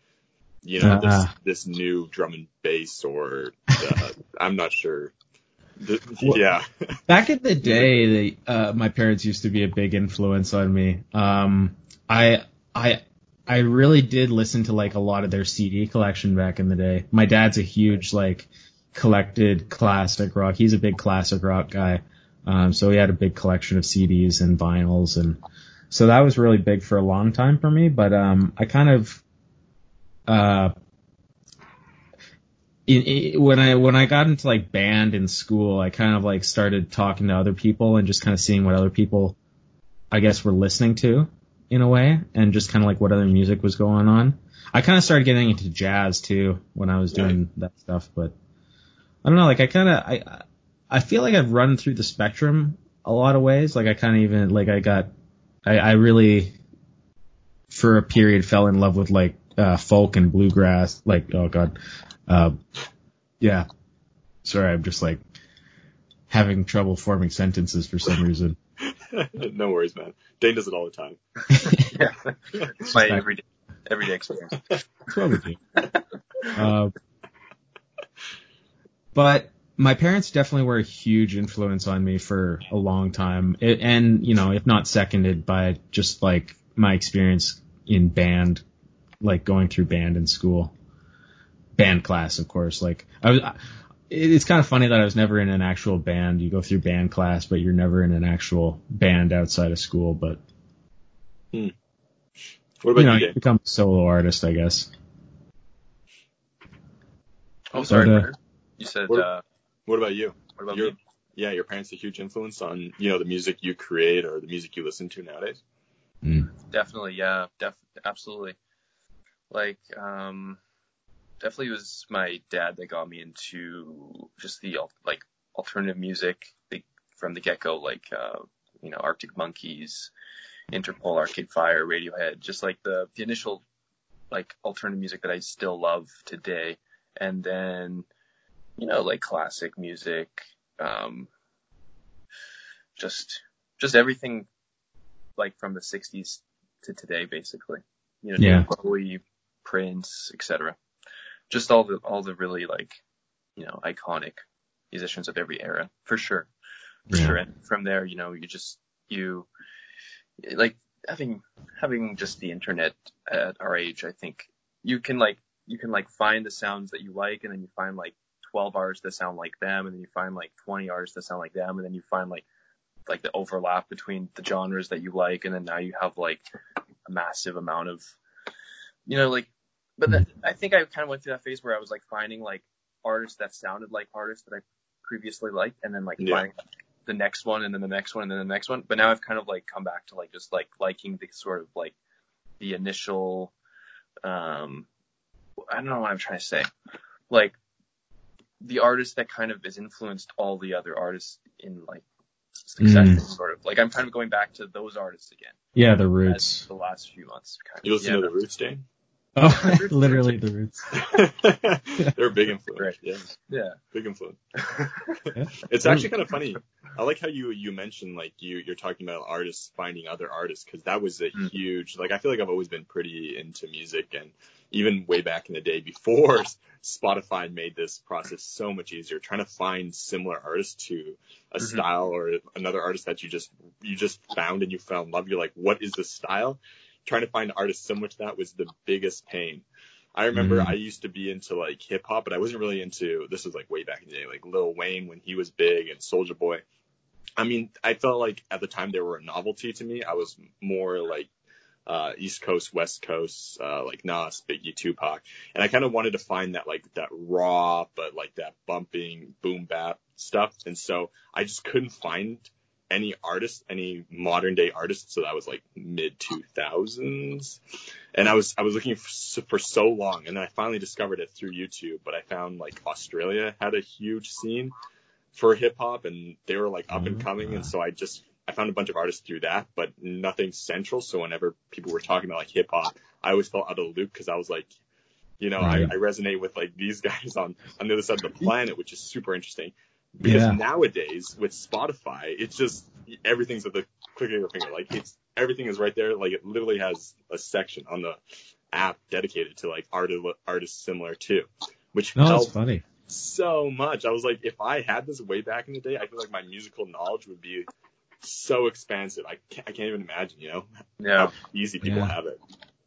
you know, this, Uh. this new drum and bass, or uh, I'm not sure. The, Well- yeah, Back in the day, the, uh, my parents used to be a big influence on me. Um, I, I, I really did listen to like a lot of their CD collection back in the day. My dad's a huge like collected classic rock. He's a big classic rock guy. Um, so he had a big collection of CDs and vinyls and so that was really big for a long time for me, but, um, I kind of, uh, in, in, when I when I got into like band in school, I kind of like started talking to other people and just kind of seeing what other people, I guess, were listening to in a way, and just kind of like what other music was going on. I kind of started getting into jazz too when I was doing that stuff, but I don't know. Like I kind of I I feel like I've run through the spectrum a lot of ways. Like I kind of even like I got I, I really for a period fell in love with like uh, folk and bluegrass. Like oh god, uh, yeah. Sorry, I'm just like having trouble forming sentences for some reason. no worries, man. Dane does it all the time. yeah. It's my everyday everyday experience. What's wrong with you? Uh, but my parents definitely were a huge influence on me for a long time, it, and you know, if not seconded by just like my experience in band, like going through band in school, band class, of course. Like I was, it- it's kind of funny that I was never in an actual band. You go through band class, but you're never in an actual band outside of school. But hmm. What about you know, you, you become a solo artist, I guess. Oh, sorry, But, uh. You said What- uh, What about you? what about Your, me? yeah, your parents a huge influence on you know the music you create or the music you listen to nowadays. Definitely, yeah, def- absolutely. Like, um, definitely was my dad that got me into just the al- like alternative music the, from the get go, like uh, you know Arctic Monkeys, Interpol, Arcade Fire, Radiohead, just like the the initial like alternative music that I still love today, and then you know like classic music, um, just just everything like from the 60s to today, basically. You know, Yeah. Bowie, Prince, etc. Just all the all the really like, you know, iconic musicians of every era, for sure, for Yeah. sure. And from there, you know, you just you like having having just the internet at our age. I think you can like you can like find the sounds that you like, and then you find like 12 artists that sound like them, and then you find like 20 artists that sound like them, and then you find like like the overlap between the genres that you like, and then now you have like a massive amount of, you know, like. But that, I think I kind of went through that phase where I was like finding like artists that sounded like artists that I previously liked, and then like Yeah. finding the next one, and then the next one, and then the next one. But now I've kind of like come back to like just like liking the sort of like the initial, um, I don't know what I'm trying to say, like the artist that kind of has influenced all the other artists in like succession, Mm. sort of. Like I'm kind of going back to those artists again. Yeah, the roots. the last few months. Kind of. You listen yeah, to the Roots, Dane? Oh, literally the roots. They're a big influence. Right. Yeah, Yeah. big influence. Yeah. It's actually kind of funny. I like how you you mentioned like you you're talking about artists finding other artists because that was a Mm. huge like I feel like I've always been pretty into music and even way back in the day before Spotify made this process so much easier trying to find similar artists to a Mhm. style or another artist that you just you just found and you fell in love you're like what is this style trying to find artists similar to that was the biggest pain I remember Mm. I used to be into like hip hop, but I wasn't really into this was like way back in the day, like Lil Wayne when he was big and Soulja Boy. I mean, I felt like at the time they were a novelty to me. I was more like uh East Coast, West Coast, uh like Nas, Biggie, Tupac. And I kind of wanted to find that like that raw but like that bumping boom bap stuff. And so I just couldn't find any artist, any modern day artists. So that was like mid 2000s and I was I was looking for, for so long, and then I finally discovered it through YouTube. But I found like Australia had a huge scene for hip hop, and they were like up and coming, and so I just I found a bunch of artists through that, but nothing central. So whenever people were talking about like hip hop, I always felt out of the loop because I was like, you know, Right. I, I resonate with like these guys on on the other side of the planet, which is super interesting. Because Yeah. nowadays with Spotify, it's just everything's at the click of your finger. Like it's everything is right there. Like it literally has a section on the app dedicated to like art artists similar to, which No, helped funny. so much. I was like, if I had this way back in the day, I feel like my musical knowledge would be so expansive. I can't, I can't even imagine, you know, Yeah. how easy people Yeah. have it.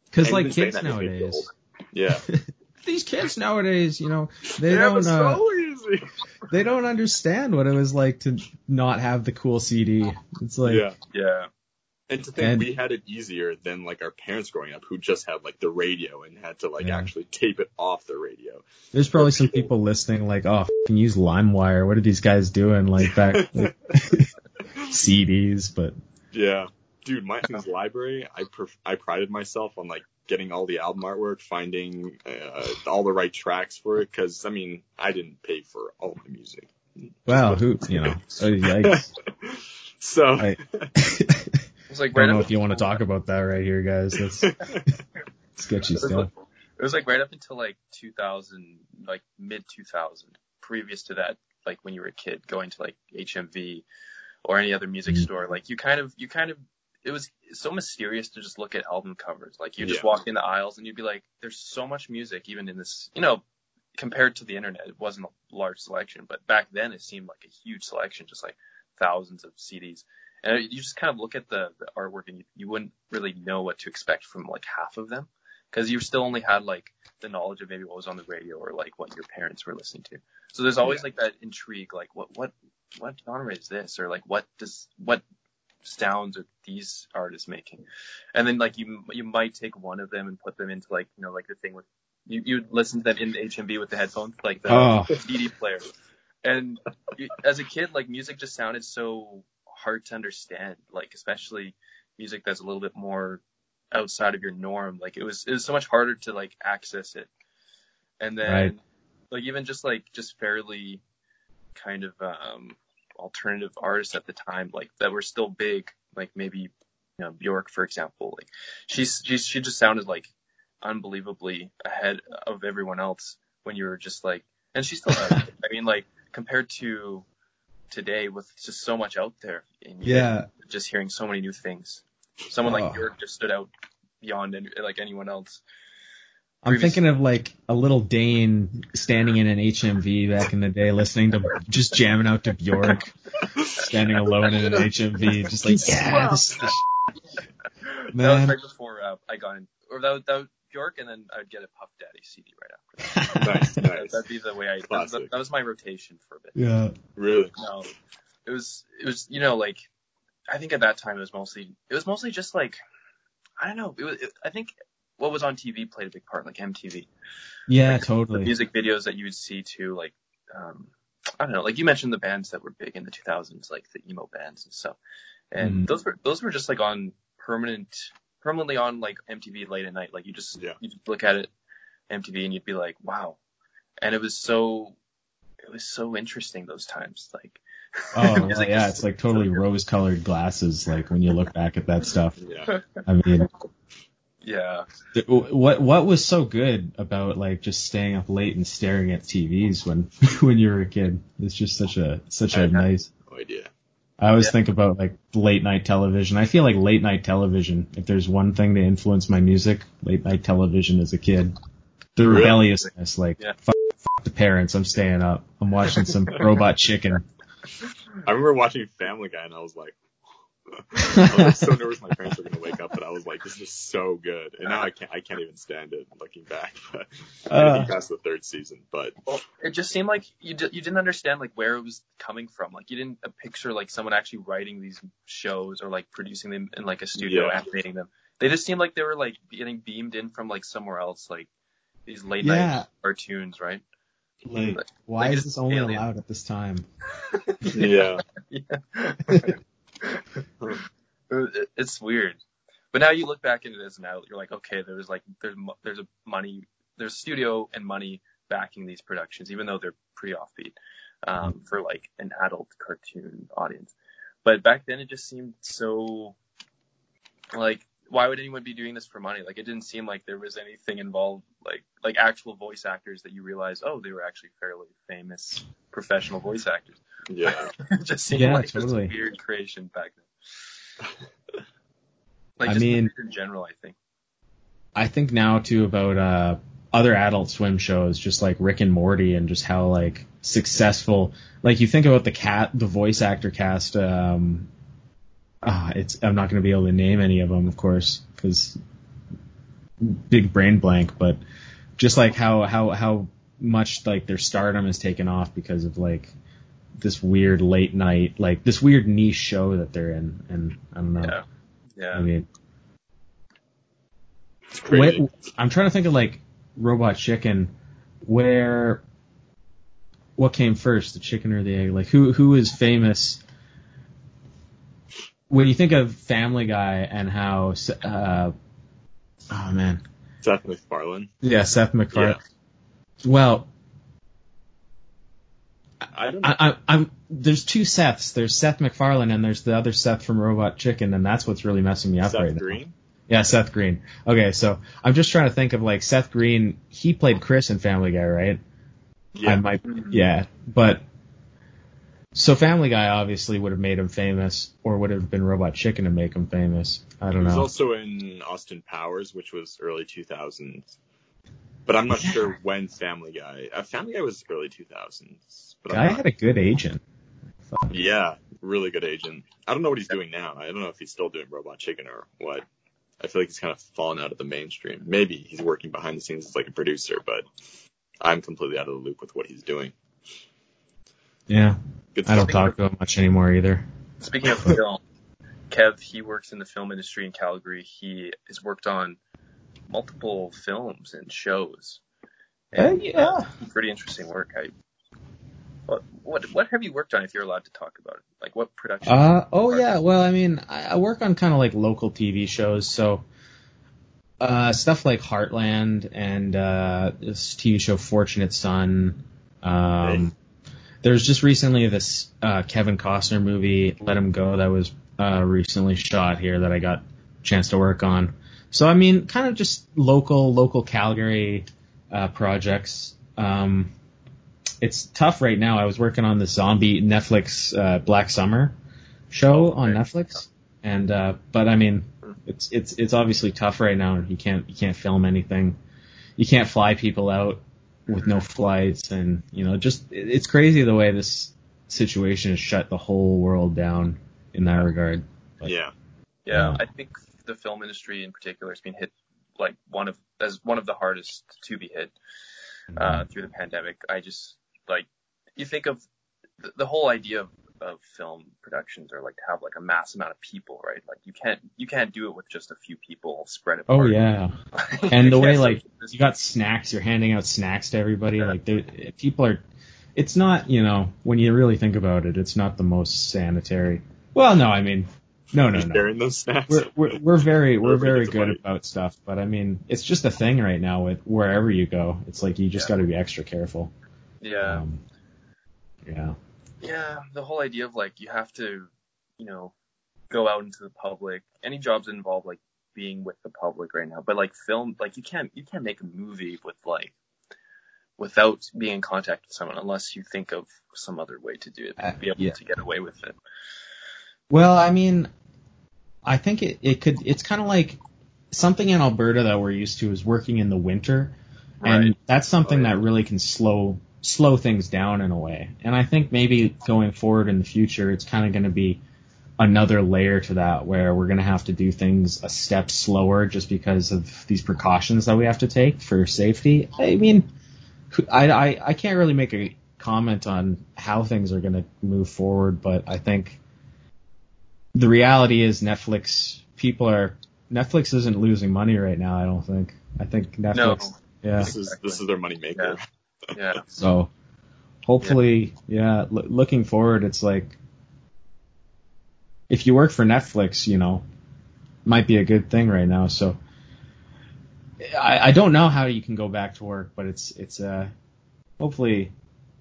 Because like kids that makes me feel nowadays. Yeah. these kids nowadays, you know, they yeah, don't but uh, so they don't understand what it was like to not have the cool CD. It's like yeah. Yeah. And to think And- we had it easier than like our parents growing up who just had like the radio and had to like Yeah. actually tape it off the radio. there's probably some people- people listening like, oh, can use LimeWire. What are these guys doing? Like back like, CDs, but Yeah. Dude, my his library, I pref- I prided myself on like getting all the album artwork, finding uh, all the right tracks for it. Cause I mean, I didn't pay for all my music. wow, who you know? Oh, yikes. So, I It was like right don't know if you want to talk about that right here, guys. That's sketchy stuff. It was like right up until like 2000, like mid 2000. Previous to that, like when you were a kid going to like HMV or any other music Mhm. store, like you kind of, you kind of, it was so mysterious to just look at album covers. Like you just Yeah. walk in the aisles and you'd be like, there's so much music even in this, you know, compared to the internet, it wasn't a large selection, but back then it seemed like a huge selection, just like thousands of CDs. And you just kind of look at the, the artwork and you, you wouldn't really know what to expect from like half of them because you still only had like the knowledge of maybe what was on the radio or like what your parents were listening to. So there's always like that intrigue, like what what what genre is this, or like what does what sounds are these artists making? And then like you you might take one of them and put them into like you know like the thing with you you listen to them in the HMV with the headphones, like the Oh. CD player. And as a kid, like music just sounded so hard to understand, like especially music that's a little bit more outside of your norm. Like it was it was so much harder to like access it. And then Right. like even just like just fairly kind of um alternative artists at the time, like that were still big, like maybe you know Bjork for example. Like she's she, she just sounded like unbelievably ahead of everyone else when you were just like and she still. I mean like compared to today with just so much out there and Yeah. just hearing so many new things. Someone like Oh. Bjork just stood out beyond any, like anyone else. I'm thinking of like a little Dane standing in an HMV back in the day, listening to just jamming out to Bjork, standing alone in an HMV, just like yeah, this is the sh-. That was man. right before uh, I got in, or that was- that was- Bjork, and then I'd get a Puff Daddy CD right after. That, nice. that'd be the way I. That, that, that was my rotation for a bit. Yeah. Really? No, it was it was you know like I think at that time it was mostly it was mostly just like I don't know. It was it, I think what was on TV played a big part, like MTV. Yeah, the totally. music videos that you would see too, like um, I don't know, like you mentioned the bands that were big in the 2000s, like the emo bands and stuff, and Mhm. those were those were just like on permanent, permanently on like MTV late at night. Like you just Yeah. you just look at it MTV and you'd be like, wow, and it was so it was so interesting those times, like. Oh well, music yeah, it's like totally rose-colored glasses. Like when you look back at that stuff. Yeah. I mean, Yeah, what what was so good about like just staying up late and staring at TVs when when you were a kid? It's just such a such a I- nice. No idea. I always Yeah. think about like late night television. I feel like late night television. If there's one thing to influence my music, late night television as a kid. The Really? rebelliousness, like Yeah. fuck, fuck the parents. I'm staying up. I'm watching some Robot Chicken. I remember watching Family Guy and I was like, I was like, so nervous my parents were gonna wake up, but I was like, this is so good. And now I can't, I can't even stand it looking back. But I Uh. think past the third season, but well, it just seemed like you d- you didn't understand like where it was coming from. Like you didn't uh, picture like someone actually writing these shows or like producing them in like a studio, Yeah. animating them. They just seemed like they were like getting beamed in from like somewhere else, like these late Yeah. night cartoons, right? Like, Like, why like is this only alien. allowed at this time? yeah. It- it's weird. But now you look back at it as an you're like, okay, there's like there's there's a money, there's studio and money backing these productions, even though they're pretty offbeat um, for like an adult cartoon audience. But back then, it just seemed so like why would anyone be doing this for money? Like it didn't seem like there was anything involved, like like actual voice actors that you realize, oh, they were actually fairly famous professional voice actors. Yeah. just seemed Yeah, like just a weird creation back then. Like I just mean- in general, I think. I think now too about uh other adult swim shows just like Rick and Morty and just how like successful like you think about the cat the voice actor cast um ah it's I'm not going to be able to name any of them of course cuz big brain blank but just like how how how much like their stardom has taken off because of like this weird late night like this weird niche show that they're in and I don't know Yeah. Yeah. I mean It's crazy. I'm trying to think of like Robot Chicken, where what came first, the chicken or the egg? Like who who is famous? When you think of Family Guy and how, uh, oh man, Seth MacFarlane. yeah, Seth MacFarlane. Yeah. Well, I don't. I, I, I'm there's two Seths. There's Seth MacFarlane and there's the other Seth from Robot Chicken, and that's what's really messing me up Seth right now. Seth Green. Yeah, Seth Green. Okay, so I'm just trying to think of like Seth Green. He played Chris in Family Guy, right? I Yeah. might, yeah, but so Family Guy obviously would have made him famous, or would have been Robot Chicken to make him famous. I don't was know. also in Austin Powers, which was early 2000s. But I'm not Yeah. sure when Family Guy. Uh, Family Guy was early 2000s. But Guy had a good agent. Yeah, really good agent. I don't know what he's doing now. I don't know if he's still doing Robot Chicken or what. I feel like he's kind of fallen out of the mainstream. Maybe he's working behind the scenes as like a producer, but I'm completely out of the loop with what he's doing. Yeah, I don't talk to him much anymore either. Speaking of film, Kev, he works in the film industry in Calgary. He has worked on multiple films and shows. And, yeah. uh, pretty interesting work. I, what, what what have you worked on if you're allowed to talk about it? Like what production? Uh oh yeah. Well, I mean, I, I work on kind of like local TV shows, so uh, stuff like Heartland and uh, this TV show Fortunate Son. Um, There's just recently this uh, Kevin Costner movie, Let Him Go, that was uh, recently shot here that I got a chance to work on. So I mean, kind of just local, local Calgary uh, projects. Um, it's tough right now. I was working on the zombie Netflix uh, Black Summer show on. Netflix, and uh, but I mean, it's it's it's obviously tough right now. You can't you can't film anything. You can't fly people out with no flights, and you know, just it's crazy the way this situation has shut the whole world down in that regard. Yeah. yeah, yeah. I think the film industry in particular has been hit like one of as one of the hardest to be hit uh, through the pandemic. I just like you think of the, the whole idea of, of film productions are like to have like a mass amount of people, right? Like you can't you can't do it with just a few people spread apart. Oh yeah, and the way like you got snacks, you're handing out snacks to everybody. Yeah. Like people are, it's not you know when you really think about it, it's not the most sanitary. Well, no, I mean, no, no, no. Sharing those snacks. We're, we're, we're very we're We're very good funny. about stuff, but I mean it's just a thing right now with wherever you go. It's like you just Yeah. got to be extra careful. yeah. Um, yeah. Yeah, the whole idea of like you have to, you know, go out into the public. Any jobs involve like being with the public right now, but like film, like you can't you can't make a movie with like without being in contact with someone unless you think of some other way to do it, Uh, be able yeah. to get away with it. Well, I mean, I think it, it could. It's kind of like something in Alberta that we're used to is working in the winter, and that's something Oh, yeah. that really can slow slow things down in a way. And I think maybe going forward in the future, it's kind of going to be another layer to that where we're going to have to do things a step slower just because of these precautions that we have to take for safety. I mean, I, I, I can't really make a comment on how things are going to move forward, but I think the reality is Netflix people are Netflix isn't losing money right now. I don't think. I think Netflix. No, Netflix. Yeah. This is this is their money maker. Yeah, So hopefully, yeah, l- looking forward, it's like if you work for Netflix, you know, might be a good thing right now. So I, I don't know how you can go back to work, but it's it's uh hopefully,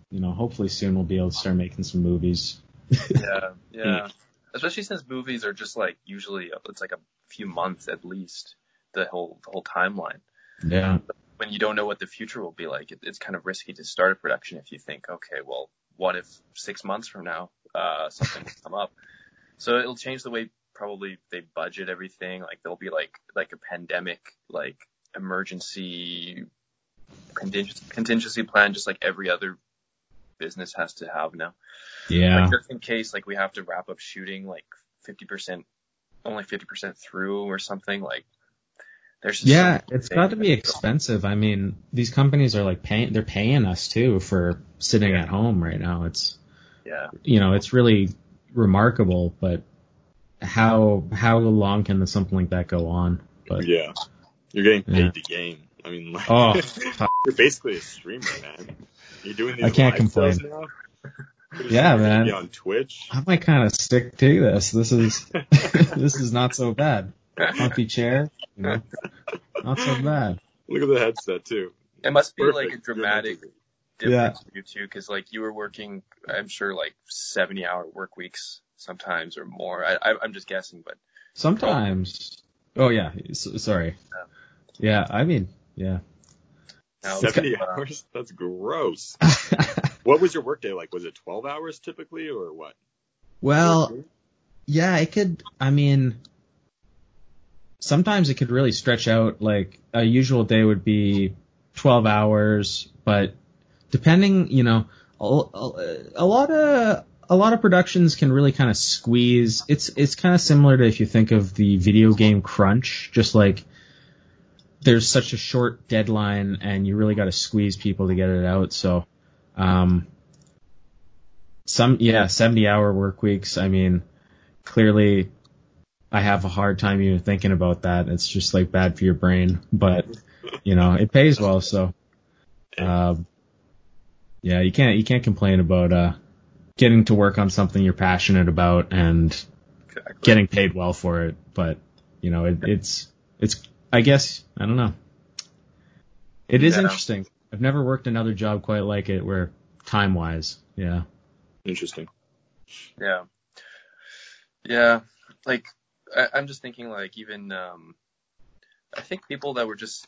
you know, hopefully soon we'll be able to start making some movies. yeah, yeah. Especially since movies are just like usually it's like a few months at least the whole the whole timeline. Yeah. When you don't know what the future will be like, it, it's kind of risky to start a production if you think, okay, well, what if six months from now uh, something will come up? So it'll change the way probably they budget everything. Like there'll be like like a pandemic like emergency contingency contingency plan, just like every other business has to have now. Yeah. Like just in case like we have to wrap up shooting like 50%, only 50% through or something like. There's just Yeah, it's got to be expensive. I mean, these companies are like paying, they're paying us too for sitting Yeah. at home right now. It's, Yeah. you know, it's really remarkable, but how, how long can something like that go on? But Yeah. You're getting paid Yeah. to game. I mean, like, Oh, you're basically a streamer, man. You're doing these I can't live shows complain. now. Yeah, man. Be on Twitch. I might kind of stick to this. This is, this is not so bad. Comfy chair, you know, not so bad. Look at the headset too. It must be like a dramatic amazing. difference for you too, because like you were working, I'm sure like 70 hour work weeks sometimes or more. I, I I'm just guessing, but Sometimes. Oh yeah, s- sorry. Yeah, I mean, yeah. now Seventy uh, hours? That's gross. What was your workday like? Was it twelve hours typically, or what? well, yeah, it could. I mean, sometimes it could really stretch out. Like a usual day would be 12 hours, but depending, you know, a, a, a lot of a lot of productions can really kind of squeeze. It's it's kind of similar to if you think of the video game crunch, just like there's such a short deadline and you really got to squeeze people to get it out. So, um, some yeah, 70 hour work weeks. I mean, clearly I have a hard time even thinking about that. It's just like bad for your brain, but you know, it pays well. So, um, yeah, you can't, you can't complain about, uh, getting to work on something you're passionate about and exactly. getting paid well for it. But, you know, it, it's, it's, I guess, I don't know. It is Yeah. interesting. I've never worked another job quite like it where time wise, yeah. Interesting. Yeah. Yeah. Like, I, I'm just thinking, like, even, um, I think people that were just,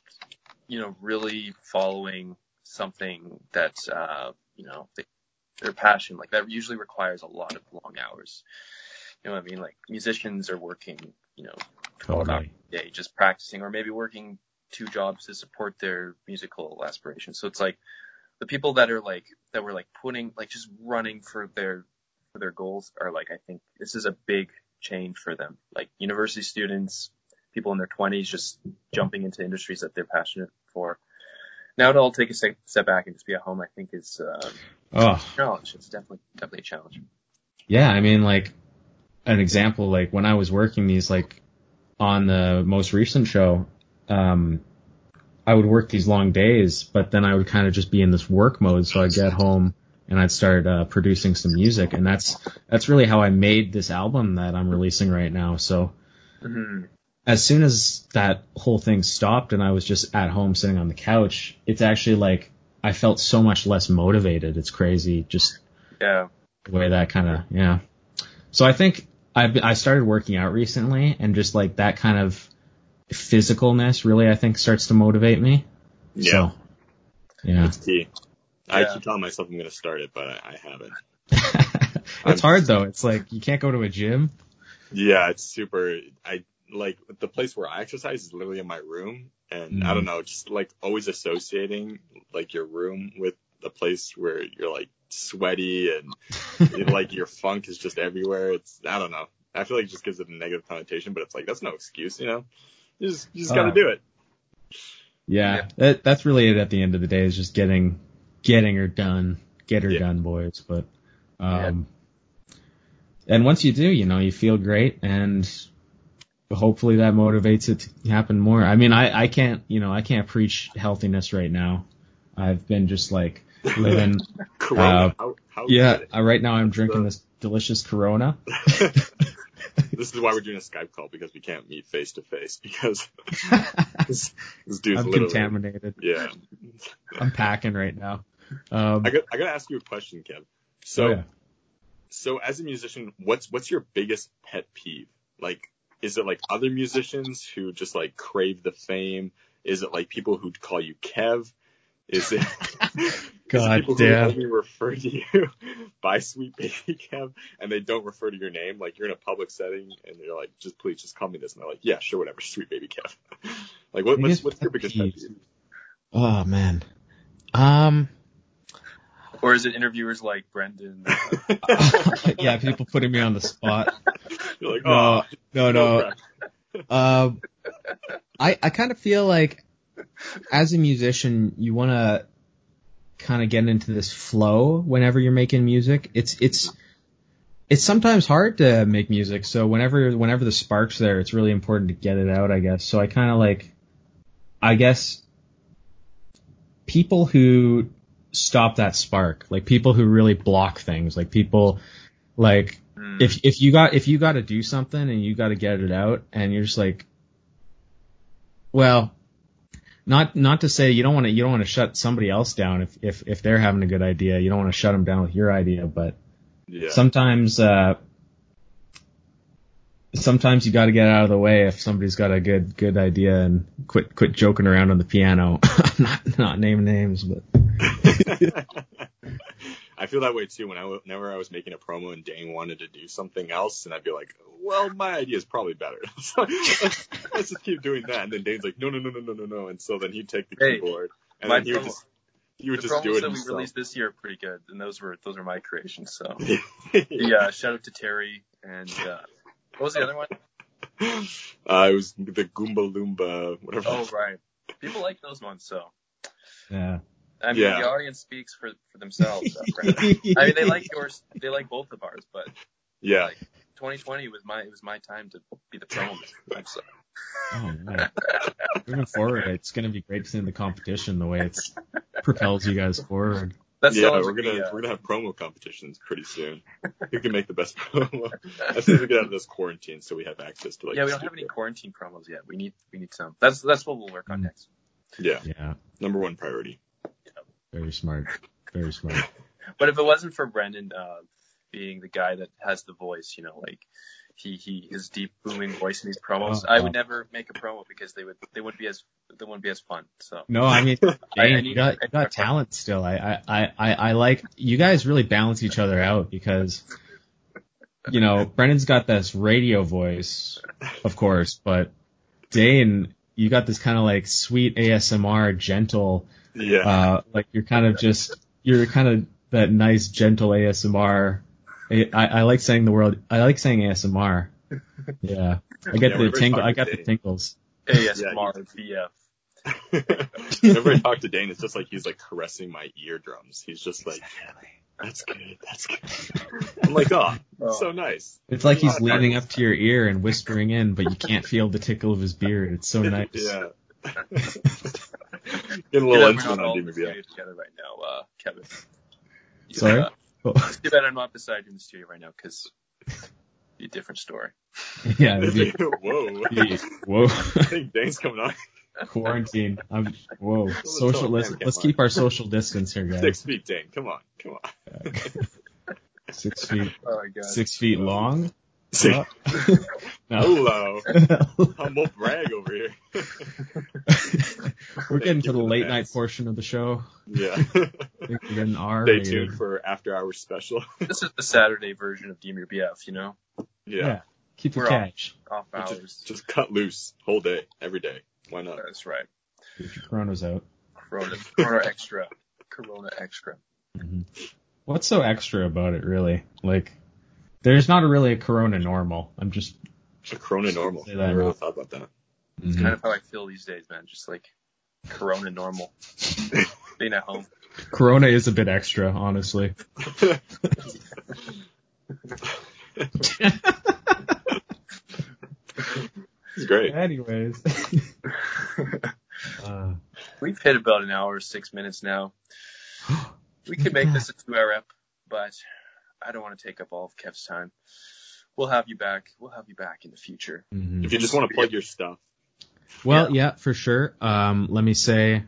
you know, really following something that, uh, you know, they, their passion, like, that usually requires a lot of long hours. You know what I mean? Like, musicians are working, you know, 12 hours Totally. a day just practicing, or maybe working two jobs to support their musical aspirations. So it's like, the people that are like, that were like putting, like, just running for their, for their goals are like, I think this is a big change for them. Like university students, people in their 20s just jumping into industries that they're passionate for. Now to all take a step step back and just be at home, I think is um, Oh, a challenge. It's definitely definitely a challenge. yeah. I mean, like an example, like when I was working these, like on the most recent show, um, I would work these long days, but then I would kind of just be in this work mode. So I'd get home and I'd start uh, producing some music, and that's that's really how I made this album that I'm releasing right now. So hmm as soon as that whole thing stopped and I was just at home sitting on the couch, it's actually like I felt so much less motivated. It's crazy, just Yeah. the way that kind of yeah. So I think I've I started working out recently, and just like that kind of physicalness really I think starts to motivate me. Yeah, So, yeah. it's key. I keep telling myself I'm going to start it, but I, I haven't. it's hard though. It's like you can't go to a gym. Yeah, it's super. I like the place where I exercise is literally in my room, and I Mhm. don't know, just like always associating like your room with the place where you're like sweaty and it, like your funk is just everywhere. It's I don't know. I feel like it just gives it a negative connotation, but it's like that's no excuse, you know. You just you just got to Uh, do it. Yeah, Yeah. That, that's really it at the end of the day is just getting, getting her done, get her Yeah. done, boys. But, um, and once you do, you know, you feel great and hopefully that motivates it to happen more. I mean, I, I can't, you know, I can't preach healthiness right now. I've been just like living, Corona. uh, how, how yeah, uh, right now I'm drinking this delicious Corona. this is why we're doing a Skype call because we can't meet face to face because this, this dude's I'm contaminated. yeah. I'm packing right now. Um, I got I got to ask you a question, Kev. So oh, yeah. so as a musician, what's what's your biggest pet peeve? Like, is it like other musicians who just like crave the fame? Is it like people who call you Kev? Is it God people who damn. only refer to you by Sweet Baby Kev and they don't refer to your name? Like you're in a public setting and they're like, just please, just call me this, and they're like, yeah, sure, whatever, Sweet Baby Kev. like, what, what's what's your biggest pet peeve? Oh man. Um, Or is it interviewers like Brendan? yeah, people putting me on the spot. You're like, No, oh, no, no. crap. Um, I I kind of feel like as a musician, you want to kind of get into this flow whenever you're making music. It's it's it's sometimes hard to make music, so whenever whenever the spark's there, it's really important to get it out. I guess. So I kind of like, I guess, people who stop that spark, like people who really block things, like people like Hmm. if if you got if you got to do something and you got to get it out and you're just like well not not to say you don't want to you don't want to shut somebody else down if if if they're having a good idea you don't want to shut them down with your idea but yeah. sometimes uh sometimes you got to get out of the way if somebody's got a good good idea and quit quit joking around on the piano I'm not not naming names but I feel that way too. When I whenever I was making a promo and Dane wanted to do something else, and I'd be like, "Well, my idea is probably better. so let's, let's just keep doing that." And then Dane's like, "No, no, no, no, no, no, no." And so then he'd take the Hey, keyboard and then he would just he would the just do promos it that we himself. released this year are pretty good, and those were those are my creations. So yeah. yeah, shout out to Terry and uh, what was the other one? Uh, it was the Goomba Loomba, whatever. Oh right, people like those ones. So yeah I mean, Yeah. the audience speaks for for themselves. I mean, they like yours, they like both of ours, but yeah. like 2020 was my it was my time to be the promo man. So Oh man. Moving forward, it's gonna be great seeing the competition, the way it's propels you guys forward. That's yeah, we're gonna uh, we're gonna have promo competitions pretty soon. Who can make the best promo? As soon as we get out of this quarantine, so we have access to like. yeah, we don't have any quarantine promos yet. We need we need some. That's that's what we'll work on Mm. next. Yeah, Yeah, number one priority. very smart, very smart. But if it wasn't for Brendan uh, being the guy that has the voice, you know, like he he his deep booming voice in these promos, Oh, I oh. would never make a promo because they would they wouldn't be as they wouldn't be as fun. So No, I mean, I Dane, need you got to- you got talent still. I, I, I, I I like you guys really balance each other out because you know Brendan's got this radio voice, of course, but Dane, you got this kind of like sweet ASMR, gentle, Yeah. uh, like you're kind of just you're kind of that nice gentle ASMR. I, I like saying the word. I like saying ASMR. Yeah. I get Yeah, the whenever I tingle. I to got the Dane. tingles. ASMR VF. Whenever I talk to Dane, it's just like he's like caressing my eardrums. He's just like, that's good, that's good. I'm like, oh, so nice. It's like he's Oh, leaning up to your ear and whispering in, but you can't feel the tickle of his beard. It's so nice. Yeah. Getting a little bad we're intimate on all in DMV. the studio together right now, uh, Kevin. Sorry? Uh, Oh, too bad I'm not beside you in the studio right now because be a different story. yeah. be- Whoa. be- whoa. I think Dane's coming on. Quarantine. I'm, whoa. tell Social. Let's can't let's keep our social distance here, guys. Six feet, Dane. Come on, come on. Six feet. Oh my god. Six feet long. Six. No. Hello. Humble brag over here. We're getting to Give the it a late night portion of the show. Yeah. I think we're getting R. Stay rated. tuned for after hours special. This is the Saturday version of DM Your BF, you know? Yeah. Yeah. Keep the We're off. catch. Off hours. Just, just cut loose whole day, every day. Why not? That's right. Keep your Coronas out. Corona, Corona Extra. Corona Extra. Mm-hmm. What's so extra about it, really? Like, there's not a really a Corona normal. I'm just. A Corona normal. Say I never really thought about that. It's kind of how I feel these days, man. Just like Corona normal. Being at home. Corona is a bit extra, honestly. It's great. Anyways. uh, We've hit about an hour, six minutes now. We could make this a two hour ep, but I don't want to take up all of Kev's time. We'll have you back. We'll have you back in the future. mhm. If you just want to plug your stuff, Well, yeah. for sure. Um, let me say,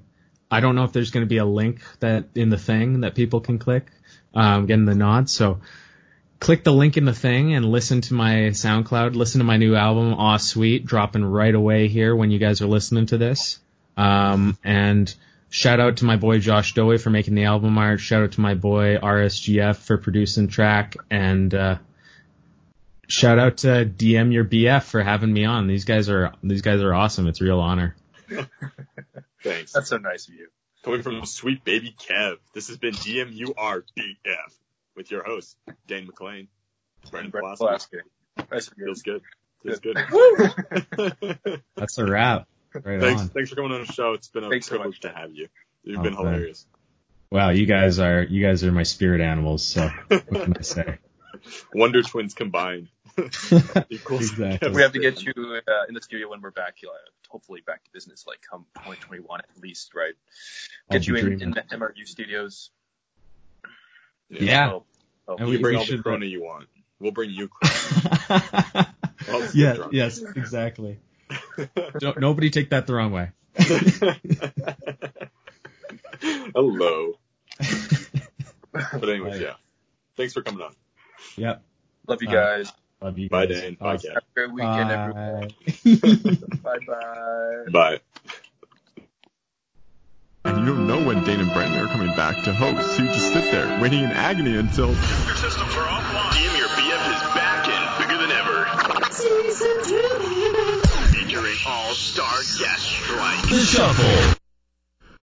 I don't know if there's going to be a link that in the thing that people can click. Um, getting the nod. So click the link in the thing and listen to my SoundCloud. Listen to my new album, Aw Sweet, dropping right away here when you guys are listening to this. Um, and shout out to my boy Josh Dowie for making the album art. Shout out to my boy RSGF for producing track and, uh, shout out to DM your BF for having me on. These guys are, these guys are awesome. It's a real honor. thanks. That's so nice of you. Coming from sweet baby Kev, this has been DM your BF with your host, Dane McLean. Brandon Brett Pulaski. Pulaski. Nice of you. Feels good. Feels good. That's a wrap. Right thanks, on. thanks for coming on the show. It's been a Thanks so privilege much. to have you. You've Oh, been thanks. hilarious. Wow, you guys are you guys are my spirit animals. So what can I say? Wonder Twins combined. Exactly. We have to get you uh, in the studio when we're back. Uh, hopefully back to business, like come 2021 at least, right? I'll Get you in, in the MRU studios. Yeah. Oh, oh, And You we- bring we all the should- Corona you want. We'll bring you Corona. I'll just get yeah, yes, exactly. Don't, nobody take that the wrong way. Hello. But anyways, yeah. Thanks for coming on. Yep. love you Uh, guys. Love you Bye, guys. Dane. Oh, Bye, Kev. Have a great weekend, everyone. Bye. Bye bye. Bye. And you don't know when Dane and Brandon are coming back to host, so you just sit there, waiting in agony until Your systems are offline. DM Your BF is back and bigger than ever. Featuring all-star guest strike. The Shuffle.